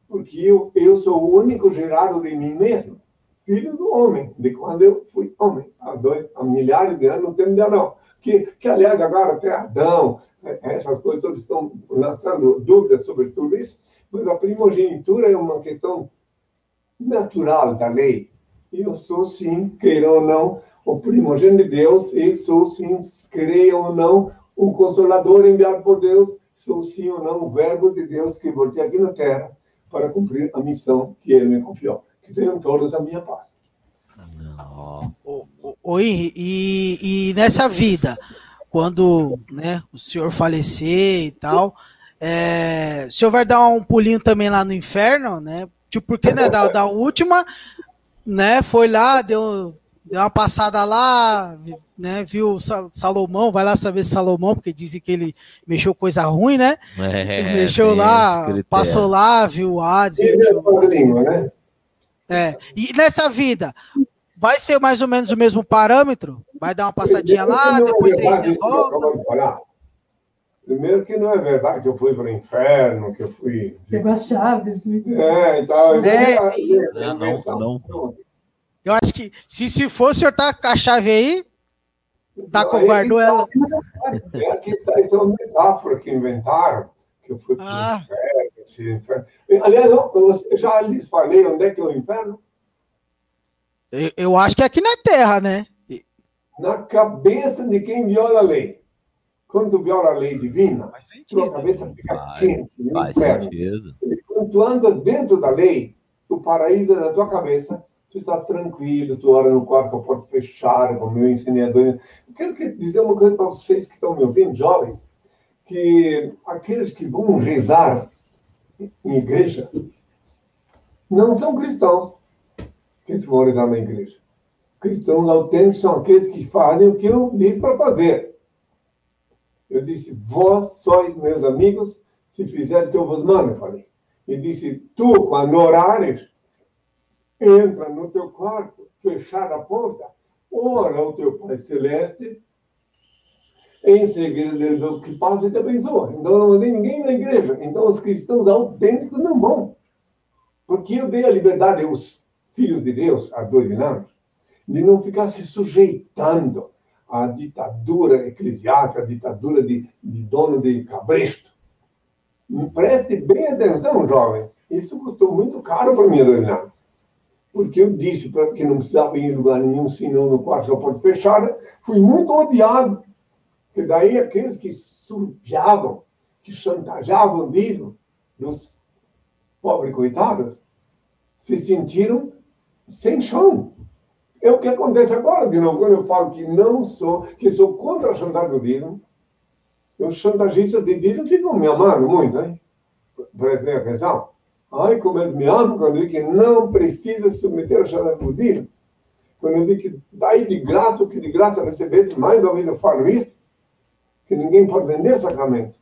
Porque eu, eu sou o único gerado de mim mesmo, filho do homem, de quando eu fui homem, há, dois, há milhares de anos, no tempo de Adão. Que, que, aliás, agora até Adão, é, essas coisas todas estão lançando dúvidas sobre tudo isso, mas a primogenitura é uma questão natural da lei. Eu sou, sim, queira ou não, o primogênito de Deus, e sou sim, creia ou não, o consolador enviado por Deus, sou sim ou não o verbo de Deus que voltei aqui na terra para cumprir a missão que ele me confiou. Que tenham todos a minha paz. Oi, e, e nessa vida, quando né, o senhor falecer e tal, é, o senhor vai dar um pulinho também lá no inferno, né? Tipo, porque né, da, da última, né, foi lá, deu, deu uma passada lá, né? Viu Salomão, vai lá saber Salomão, porque dizem que ele mexeu coisa ruim, né? É, ele mexeu lá, passou lá, viu o Hades. É né? É. E nessa vida, vai ser mais ou menos o mesmo parâmetro? Vai dar uma passadinha lá, depois três dias volta? Primeiro que não é verdade que eu fui para o inferno, que eu fui. Pegou as chaves. É, então. É, é, é, não, não. Eu acho que se, se for, o senhor tá com a chave aí, tá com guardou ela. É aqui está, isso é uma metáfora que inventaram, que eu fui para o ah. inferno, esse inferno. Aliás, eu, já lhes falei onde é que é o inferno? Eu, eu acho que é aqui na Terra, né? Na cabeça de quem viola a lei. Quando viola a lei divina, tua cabeça fica quente. Faz sentido. Quando tu anda dentro da lei, o paraíso é na tua cabeça, tu estás tranquilo, tu ora no quarto com a porta fechada, como eu ensinei a Eu quero dizer uma coisa para vocês que estão me ouvindo, jovens, que aqueles que vão rezar em igrejas não são cristãos que se vão rezar na igreja. Cristãos autênticos são aqueles que fazem o que eu disse para fazer. Eu disse, vós sois meus amigos, se fizer o que eu vos mando, eu falei. E disse, tu, quando orares, entra no teu quarto, fechar a porta, ora ao teu Pai Celeste, em seguida o que passa e te abençoa. Então não mandei ninguém na igreja. Então os cristãos autênticos não vão. Porque eu dei a liberdade aos filhos de Deus, a dois anos, de não ficar se sujeitando a ditadura eclesiástica, a ditadura de, de dono de cabresto. Preste bem atenção, jovens. Isso custou muito caro para mim, Renato. Porque eu disse que não precisava ir em lugar nenhum, senão no quarto da porta fechada. Fui muito odiado. Que daí aqueles que surpiavam, que chantageavam disso, dos pobres coitados, se sentiram sem chão. É o que acontece agora, de novo, quando eu falo que não sou, que sou contra a chantagem do dízimo, os chantagistas de dízimo ficam me amando muito, hein? Prestem atenção. Ai, como eles me amam quando eu digo que não precisa submeter a dízimo. Quando eu digo que dai de graça o que de graça recebesse, mais uma vez eu falo isso, que ninguém pode vender sacramento.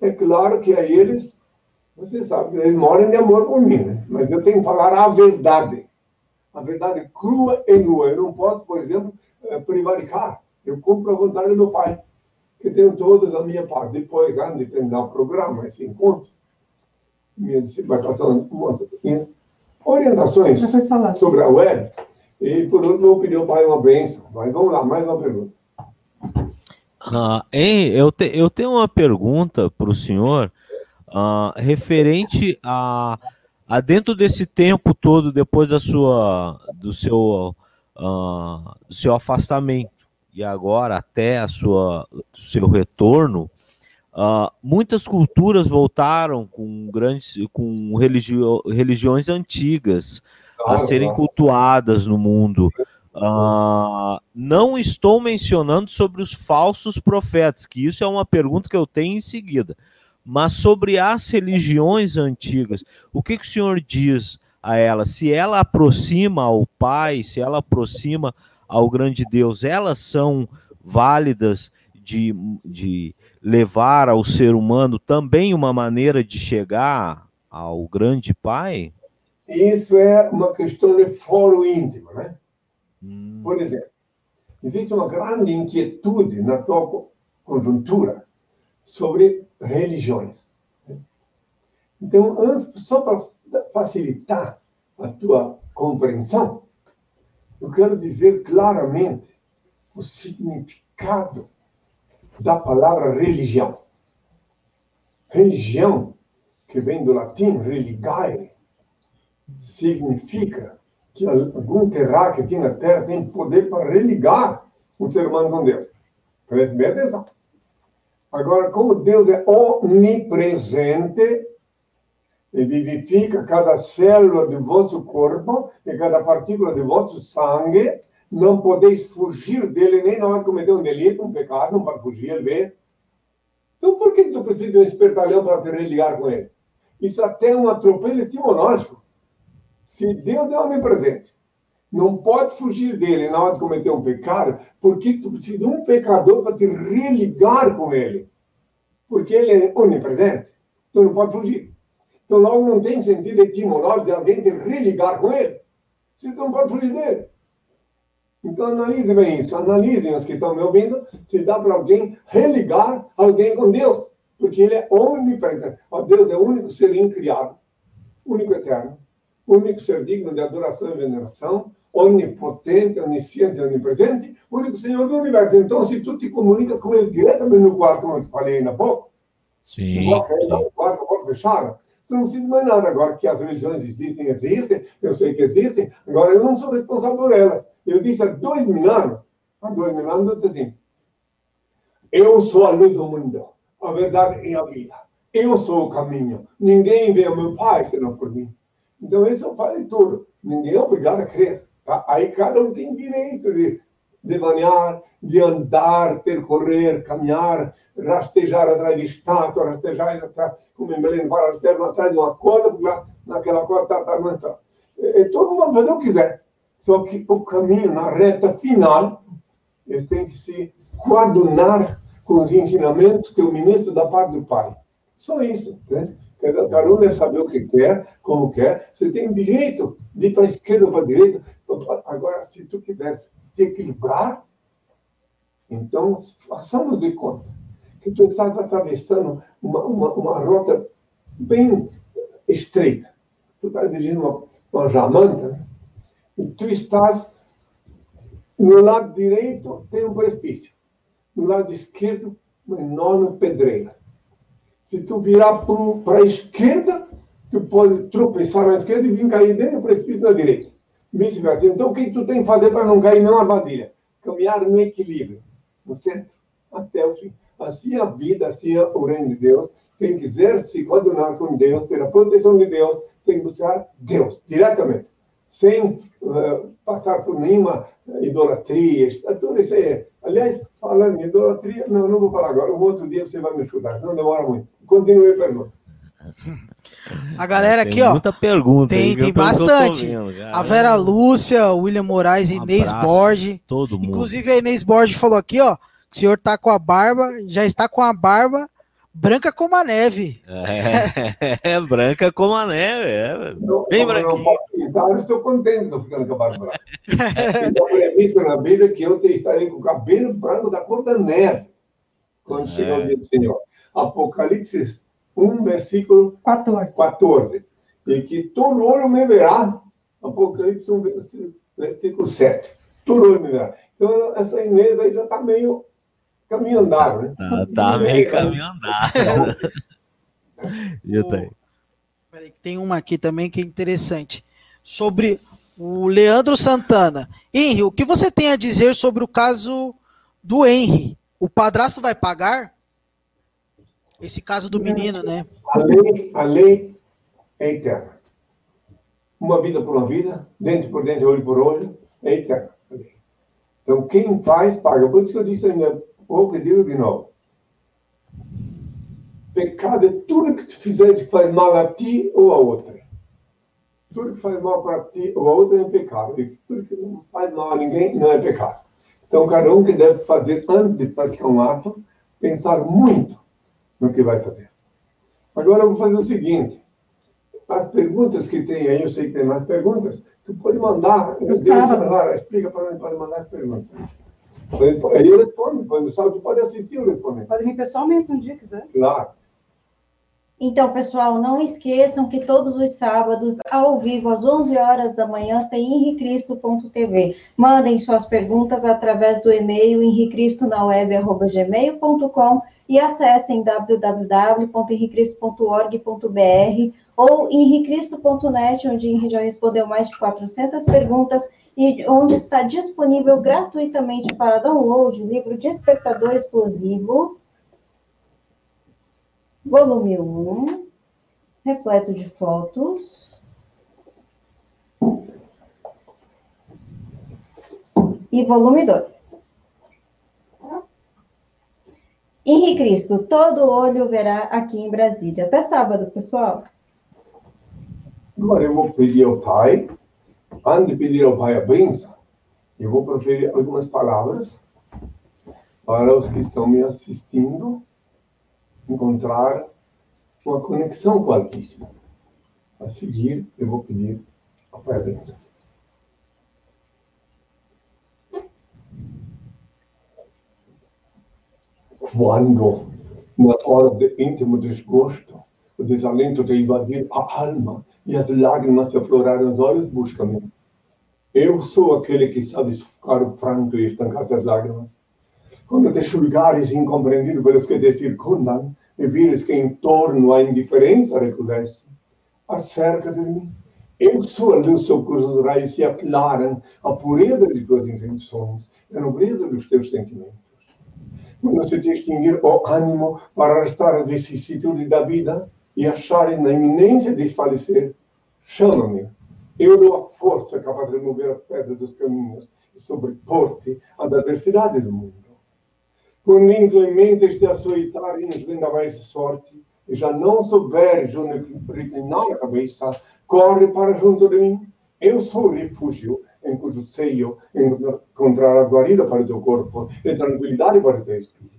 É claro que aí eles, você sabe, eles moram de amor por mim, né? Mas eu tenho que falar a verdade a verdade crua e nua. Eu não posso, por exemplo, eh, prevaricar. Eu cumpro a vontade do meu pai, que tenho todas a minha parte. Depois, antes de terminar o programa, esse encontro, minha vai passar umas orientações sobre a web. E, por último, ao pai uma bênção. Mas vamos lá, mais uma pergunta. Ah, hein, eu, te, eu tenho uma pergunta para o senhor uh, referente a ah, dentro desse tempo todo, depois da sua, do seu, uh, do seu afastamento e agora até a sua, seu retorno, uh, muitas culturas voltaram com grandes, com religio, religiões antigas a serem cultuadas no mundo. Uh, não estou mencionando sobre os falsos profetas, que isso é uma pergunta que eu tenho em seguida. Mas sobre as religiões antigas, o que, que o senhor diz a ela? Se ela aproxima ao Pai, se ela aproxima ao grande Deus, elas são válidas de, de levar ao ser humano também uma maneira de chegar ao grande Pai? Isso é uma questão de foro íntimo, né? Hum. Por exemplo, existe uma grande inquietude na tua conjuntura sobre religiões. Então, antes, só para facilitar a tua compreensão, eu quero dizer claramente o significado da palavra religião. Religião, que vem do latim religare, significa que algum terráqueo aqui na Terra tem poder para religar um ser humano com Deus. Preste bem atenção. Agora, como Deus é onipresente e vivifica cada célula do vosso corpo e cada partícula do vosso sangue, não podeis fugir dele nem na hora de cometer um delito, um pecado, não pode fugir, ele vê. Então, por que tu precisa de um espertalhão para te religar com ele? Isso até é um atropelo etimológico. Se Deus é onipresente, não pode fugir dele na hora de cometer um pecado, porque tu precisa de um pecador para te religar com ele. Porque ele é onipresente. Tu não pode fugir. Então, logo não tem sentido etimológico de alguém te religar com ele. Se tu não pode fugir dele. Então, analise bem isso. Analisem os que estão me ouvindo se dá para alguém religar alguém com Deus. Porque ele é onipresente. Deus é o único ser incriado, único eterno, único ser digno de adoração e veneração, onipotente, onisciente, onipresente, único Senhor do universo. Então, se tu te comunica com ele diretamente no quarto, como eu te falei ainda há pouco, sim, no quarto, quarto fechado, tu não precisa mais nada. Agora que as religiões existem, existem, eu sei que existem, agora eu não sou responsável por elas. Eu disse há dois mil anos, há dois mil anos, eu disse assim, eu sou a luz do mundo, a verdade e a vida. Eu sou o caminho. Ninguém vê o meu Pai senão por mim. Então, isso falei tudo. Ninguém é obrigado a crer. Tá? Aí cada um tem direito de devanear, de andar, percorrer, caminhar, rastejar atrás de estátua, rastejar atrás, como em Belém, para rastejar atrás de uma corda, naquela corda está tá, tá, tá. E, todo mundo fazer o que quiser. Só que o caminho, na reta final, eles têm que se coadunar com os ensinamentos que o ministro da parte do Pai. Só isso. Né? Cada um deve saber o que quer, como quer. Você tem direito de ir para a esquerda ou para a direita. Agora, se tu quiseres te equilibrar, então façamos de conta que tu estás atravessando uma, uma, uma rota bem estreita. Tu estás dirigindo uma, uma jamanta, né? Tu estás no lado direito tem um precipício. No lado esquerdo, uma enorme pedreira. Se tu virar para a esquerda, tu pode tropeçar na esquerda e vir cair dentro do precipício na direita. Vice-versa. Então, o que tu tem que fazer para não cair numa armadilha? Caminhar no equilíbrio, no centro, até o fim. Assim a vida, assim o reino de Deus. Tem que se coadunar com Deus, ter a proteção de Deus, tem que buscar Deus diretamente, sem uh, passar por nenhuma idolatria. Tudo isso aí. Aliás, falando em idolatria, não, não vou falar agora. Um outro dia você vai me escutar, não demora muito. Continue a pergunta. A galera aqui, ó. Muita pergunta. Tem, tem bastante. Vendo, a Vera Lúcia, o William Moraes, um Inês Borges. Todo mundo. Inclusive a Inês Borges falou aqui, ó. Que o senhor tá com a barba, já está com a barba branca como a neve. É, *laughs* é branca como a neve. É. Bem branquinho. Então, eu estou contente, estou ficando com a barba branca. então, previsto na Bíblia que eu estarei com o cabelo branco da cor da neve quando é. chegar o dia do Senhor. Apocalipse 1, versículo 14. 14. E que todo olho me verá. Apocalipse 1, versículo 7. Todo olho me verá. Então, essa Inês aí já está meio caminho andado, né? Tá, tá meio caminho andado. e aí? Peraí, tem uma aqui também que é interessante. Sobre o Leandro Santana. Henry, o que você tem a dizer sobre o caso do Henry? O padrasto vai pagar? Esse caso do menino, né? A lei, a lei é eterna. Uma vida por uma vida, dente por dente, olho por olho, é eterna. Então, quem faz, paga. Por isso que eu disse ainda pouco e digo de novo. Pecado é tudo que tu fizeres que faz mal a ti ou a outra. Tudo que faz mal para ti ou a outra é pecado. E tudo que não faz mal a ninguém não é pecado. Então, cada um que deve fazer, antes de praticar um ato, pensar muito no que vai fazer. Agora eu vou fazer o seguinte. As perguntas que tem aí, eu sei que tem mais perguntas, tu pode mandar. Deus, Lara, explica para mim, pode mandar as perguntas. Aí eu respondo, sábado pode assistir, eu respondo. Pode vir pessoalmente um dia, quiser. Claro. Então, pessoal, não esqueçam que todos os sábados, ao vivo, às 11 horas da manhã, tem henricristo.tv. Mandem suas perguntas através do e-mail henricristo.naweb.gmail.com e acessem www.henricristo.org.br ou henricristo.net, onde Henri já respondeu mais de 400 perguntas e onde está disponível gratuitamente para download o livro Despertador Explosivo, volume 1, repleto de fotos. E volume 2. Henrique Cristo, todo olho verá aqui em Brasília. Até sábado, pessoal. Agora eu vou pedir ao Pai, antes de pedir ao Pai a bênção, eu vou proferir algumas palavras para os que estão me assistindo encontrar uma conexão com o Altíssimo. A seguir, eu vou pedir ao Pai a bênção. Quando, na hora de íntimo desgosto, o desalento de invadir a alma e as lágrimas se aflorar nos olhos, busca-me. Eu sou aquele que sabe sufocar o pranto e estancar as lágrimas. Quando te julgares incompreendido pelos que te circundam, e vires que em torno a indiferença recrudesce, acerca de mim. Eu sou a luz sobre cujos raios se aclaram a pureza de tuas intenções e a nobreza dos teus sentimentos. Quando se te extinguir o ânimo para arrastar as vicissitudes da vida e achares na iminência de desfalecer, chama-me. Eu dou a força capaz de remover a pedra dos caminhos e sobrepor-te às adversidades do mundo. Quando inclemente este açoitar e nos vendavais de sorte, e já não souberes onde reclinar a cabeça, corre para junto de mim. Eu sou o refúgio em cujo seio encontrarás guarida para o teu corpo e tranquilidade para o teu espírito.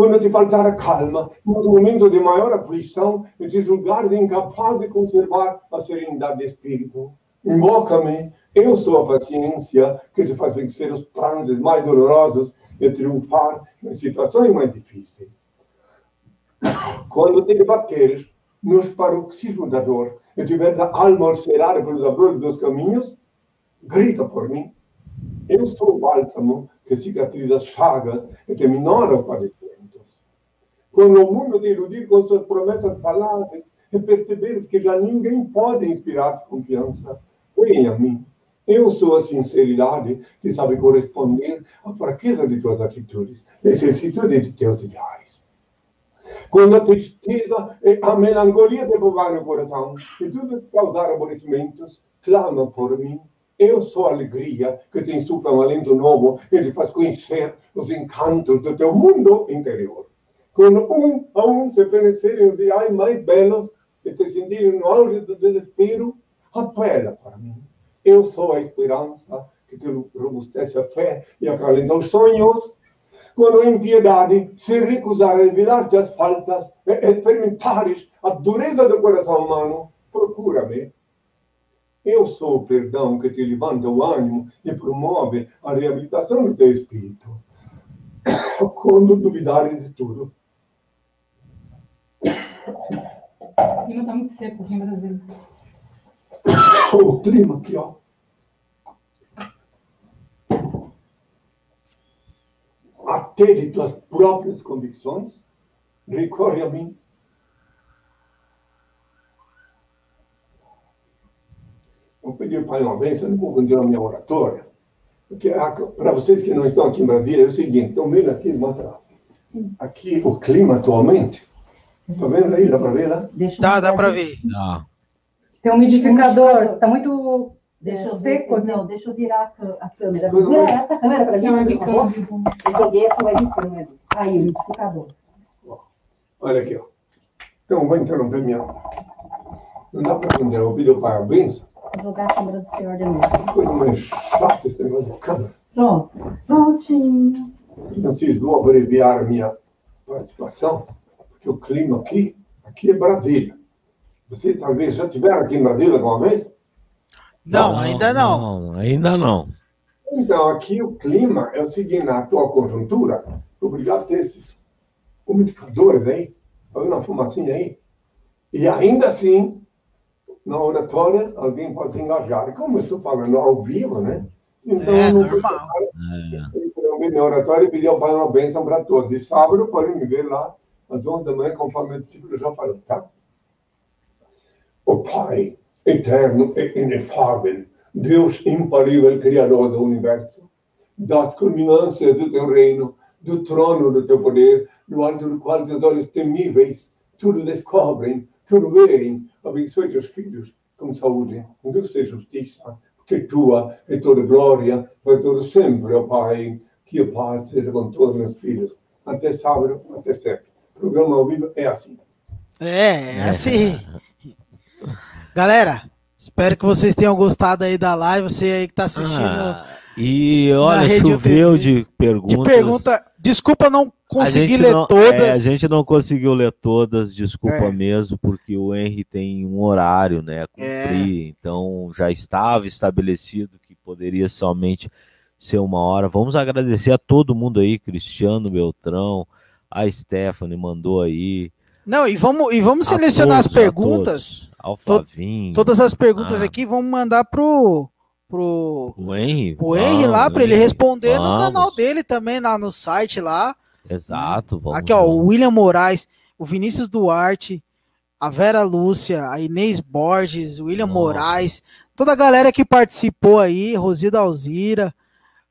Quando te faltar calma, nos momentos de maior aflição, e te julgares incapaz de conservar a serenidade de espírito, invoca-me. Eu sou a paciência que te faz vencer os transes mais dolorosos e triunfar em situações mais difíceis. Quando te debateres nos paroxismos da dor e tiveres a alma ulcerada pelos abrolhos dos caminhos, grita por mim. Eu sou o bálsamo que cicatriza as chagas e que minora os padecimentos. Quando o mundo te iludir com suas promessas falazes e perceberes que já ninguém pode inspirar-te confiança, vem a mim. Eu sou a sinceridade que sabe corresponder à fraqueza de tuas atitudes, necessitude de teus ideais. Quando a tristeza e a melancolia derrubarem o coração e tudo causar aborrecimentos, clama por mim eu sou a alegria que te insufla um alento novo e te faz conhecer os encantos do teu mundo interior. Quando um a um se fenecerem os ideais mais belos e te sentirem no auge do desespero, apela para mim. Eu sou a esperança que te robustece a fé e acalenta os sonhos. Quando a impiedade se recusar a revelar-te as faltas experimentares a dureza do coração humano, procura-me eu sou o perdão que te levanta o ânimo e promove a reabilitação do teu espírito. *coughs* Quando duvidarem de tudo. O clima está muito seco aqui no Brasil. O clima aqui, ó. Até de tuas próprias convicções, recorre a mim vou pedir para uma bênção, não vou continuar minha oratória. Porque para vocês que não estão aqui em Brasília, é o seguinte, estão vendo aqui, mostra aqui o clima atualmente. Estão vendo aí? Dá para ver lá? Deixa dá, dá para ver. Dá. Tem um umidificador, está muito deixa eu seco. Ver, não, deixa eu virar a, a câmera. Vira essa câmera para mim, favor. Eu joguei essa webcam. Aí, o umidificador. Olha aqui, ó. Então, vou interromper minha... Não dá para interromper o parabéns? jogar a câmera do senhor de novo. Coisa mais chata esse negócio de câmera. Pronto. Prontinho. Francisco, vou abreviar a minha participação, porque o clima aqui, aqui é Brasília. Vocês talvez já tiveram aqui em Brasília alguma vez? Não, não ainda não. não. Ainda não. Então, aqui o clima é o seguinte, na atual conjuntura, obrigado a ter esses umidificadores aí, tá vendo a fumacinha aí? E ainda assim, na oratória, alguém pode se engajar. E como eu estou falando ao vivo, né? Então, é, não normal. Eu minha oratória e pedi ao Pai uma bênção para todos. De sábado, podem me ver lá, às 11 da manhã, conforme o discípulo já falou, tá? O Pai, eterno e inefável, Deus infalível, Criador do universo, das culminâncias do teu reino, do trono do teu poder, no alto do qual teus olhos temíveis tudo descobrem, tudo veem, abençoe teus filhos com saúde, com doce justiça, porque tua é toda glória, para todo sempre, ó Pai, que a paz seja com todos meus filhos. Até sábado, até sempre. O programa ao vivo é assim. É, é assim. *laughs* Galera, espero que vocês tenham gostado aí da live. Você aí que está assistindo. Ah, e olha, choveu de perguntas. De pergunta. Desculpa não conseguir ler não, todas. É, a gente não conseguiu ler todas, desculpa é. mesmo, porque o Henry tem um horário, né? Cumprir, é. então já estava estabelecido que poderia somente ser uma hora. Vamos agradecer a todo mundo aí, Cristiano Beltrão, a Stephanie mandou aí. Não, e vamos, e vamos selecionar todos, as perguntas. Ao Flavinho. To, todas as perguntas ah. aqui vamos mandar pro pro o Henry, o Henry lá para ele responder vamos. no canal dele também lá no site lá. Exato. Vamos, Aqui, ó, o William Moraes, o Vinícius Duarte, a Vera Lúcia, a Inês Borges, o William Nossa. Moraes, toda a galera que participou aí, Rosilda Alzira,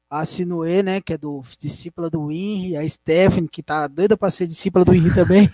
a Sinuê, né, que é do discípula do Henry, a Stephanie, que tá doida para ser discípula do Henry também.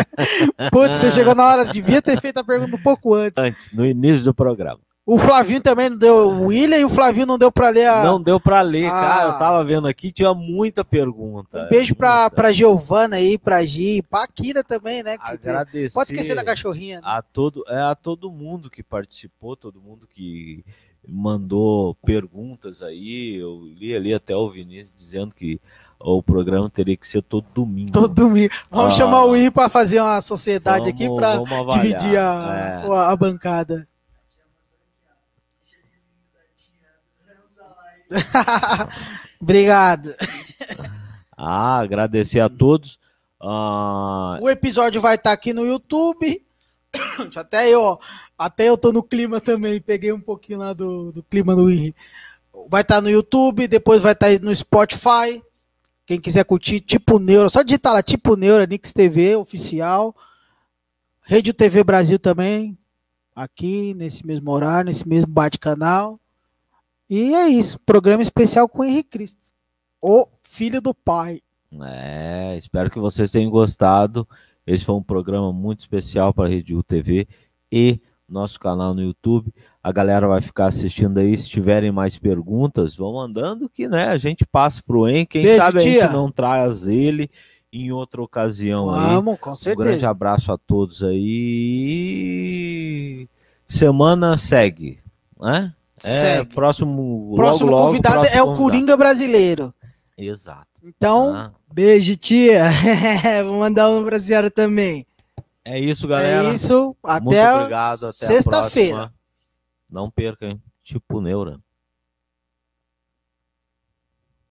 *laughs* Putz, você chegou na hora, devia ter feito a pergunta um pouco antes. Antes, no início do programa. O Flavinho também não deu. O William e o Flavinho não deu para ler a. Não deu para ler, a... cara. Eu tava vendo aqui, tinha muita pergunta. Um beijo pra, pra Giovana aí, pra Gi, pra Kira também, né? Agradecer. Pode esquecer da cachorrinha. Né? A, todo, é, a todo mundo que participou, todo mundo que mandou perguntas aí. Eu li ali até o Vinícius dizendo que o programa teria que ser todo domingo. Todo domingo. Vamos ah, chamar o I para fazer uma sociedade vamos, aqui para dividir a, é. a, a bancada. *laughs* Obrigado. Ah, agradecer a todos. Uh... O episódio vai estar tá aqui no YouTube. *coughs* Até eu, até eu tô no clima também. Peguei um pouquinho lá do, do clima do Henry. vai estar no YouTube, depois vai estar no Spotify. Quem quiser curtir, tipo Neura, só digitar lá, tipo Neura, Nix TV, oficial. Rede TV Brasil também, aqui nesse mesmo horário, nesse mesmo bate-canal. E é isso, programa especial com o Henrique Cristo, o filho do pai. É, espero que vocês tenham gostado. Esse foi um programa muito especial para a Rede TV e nosso canal no YouTube. A galera vai ficar assistindo aí. Se tiverem mais perguntas, vão mandando que né, a gente passa pro En. Quem Beijo, sabe tia. a gente não traz ele em outra ocasião aí. Vamos, com Um certeza. grande abraço a todos aí. Semana segue, né? É, Segue. próximo, Próximo logo, logo, convidado próximo é o convidado. Coringa brasileiro. Exato. Então, Ah, Beijo, tia. *laughs* Vou mandar um pra senhora também. É isso, galera. é isso. Muito Até obrigado. Até a sexta-feira. Não perca, hein? Tipo Neura.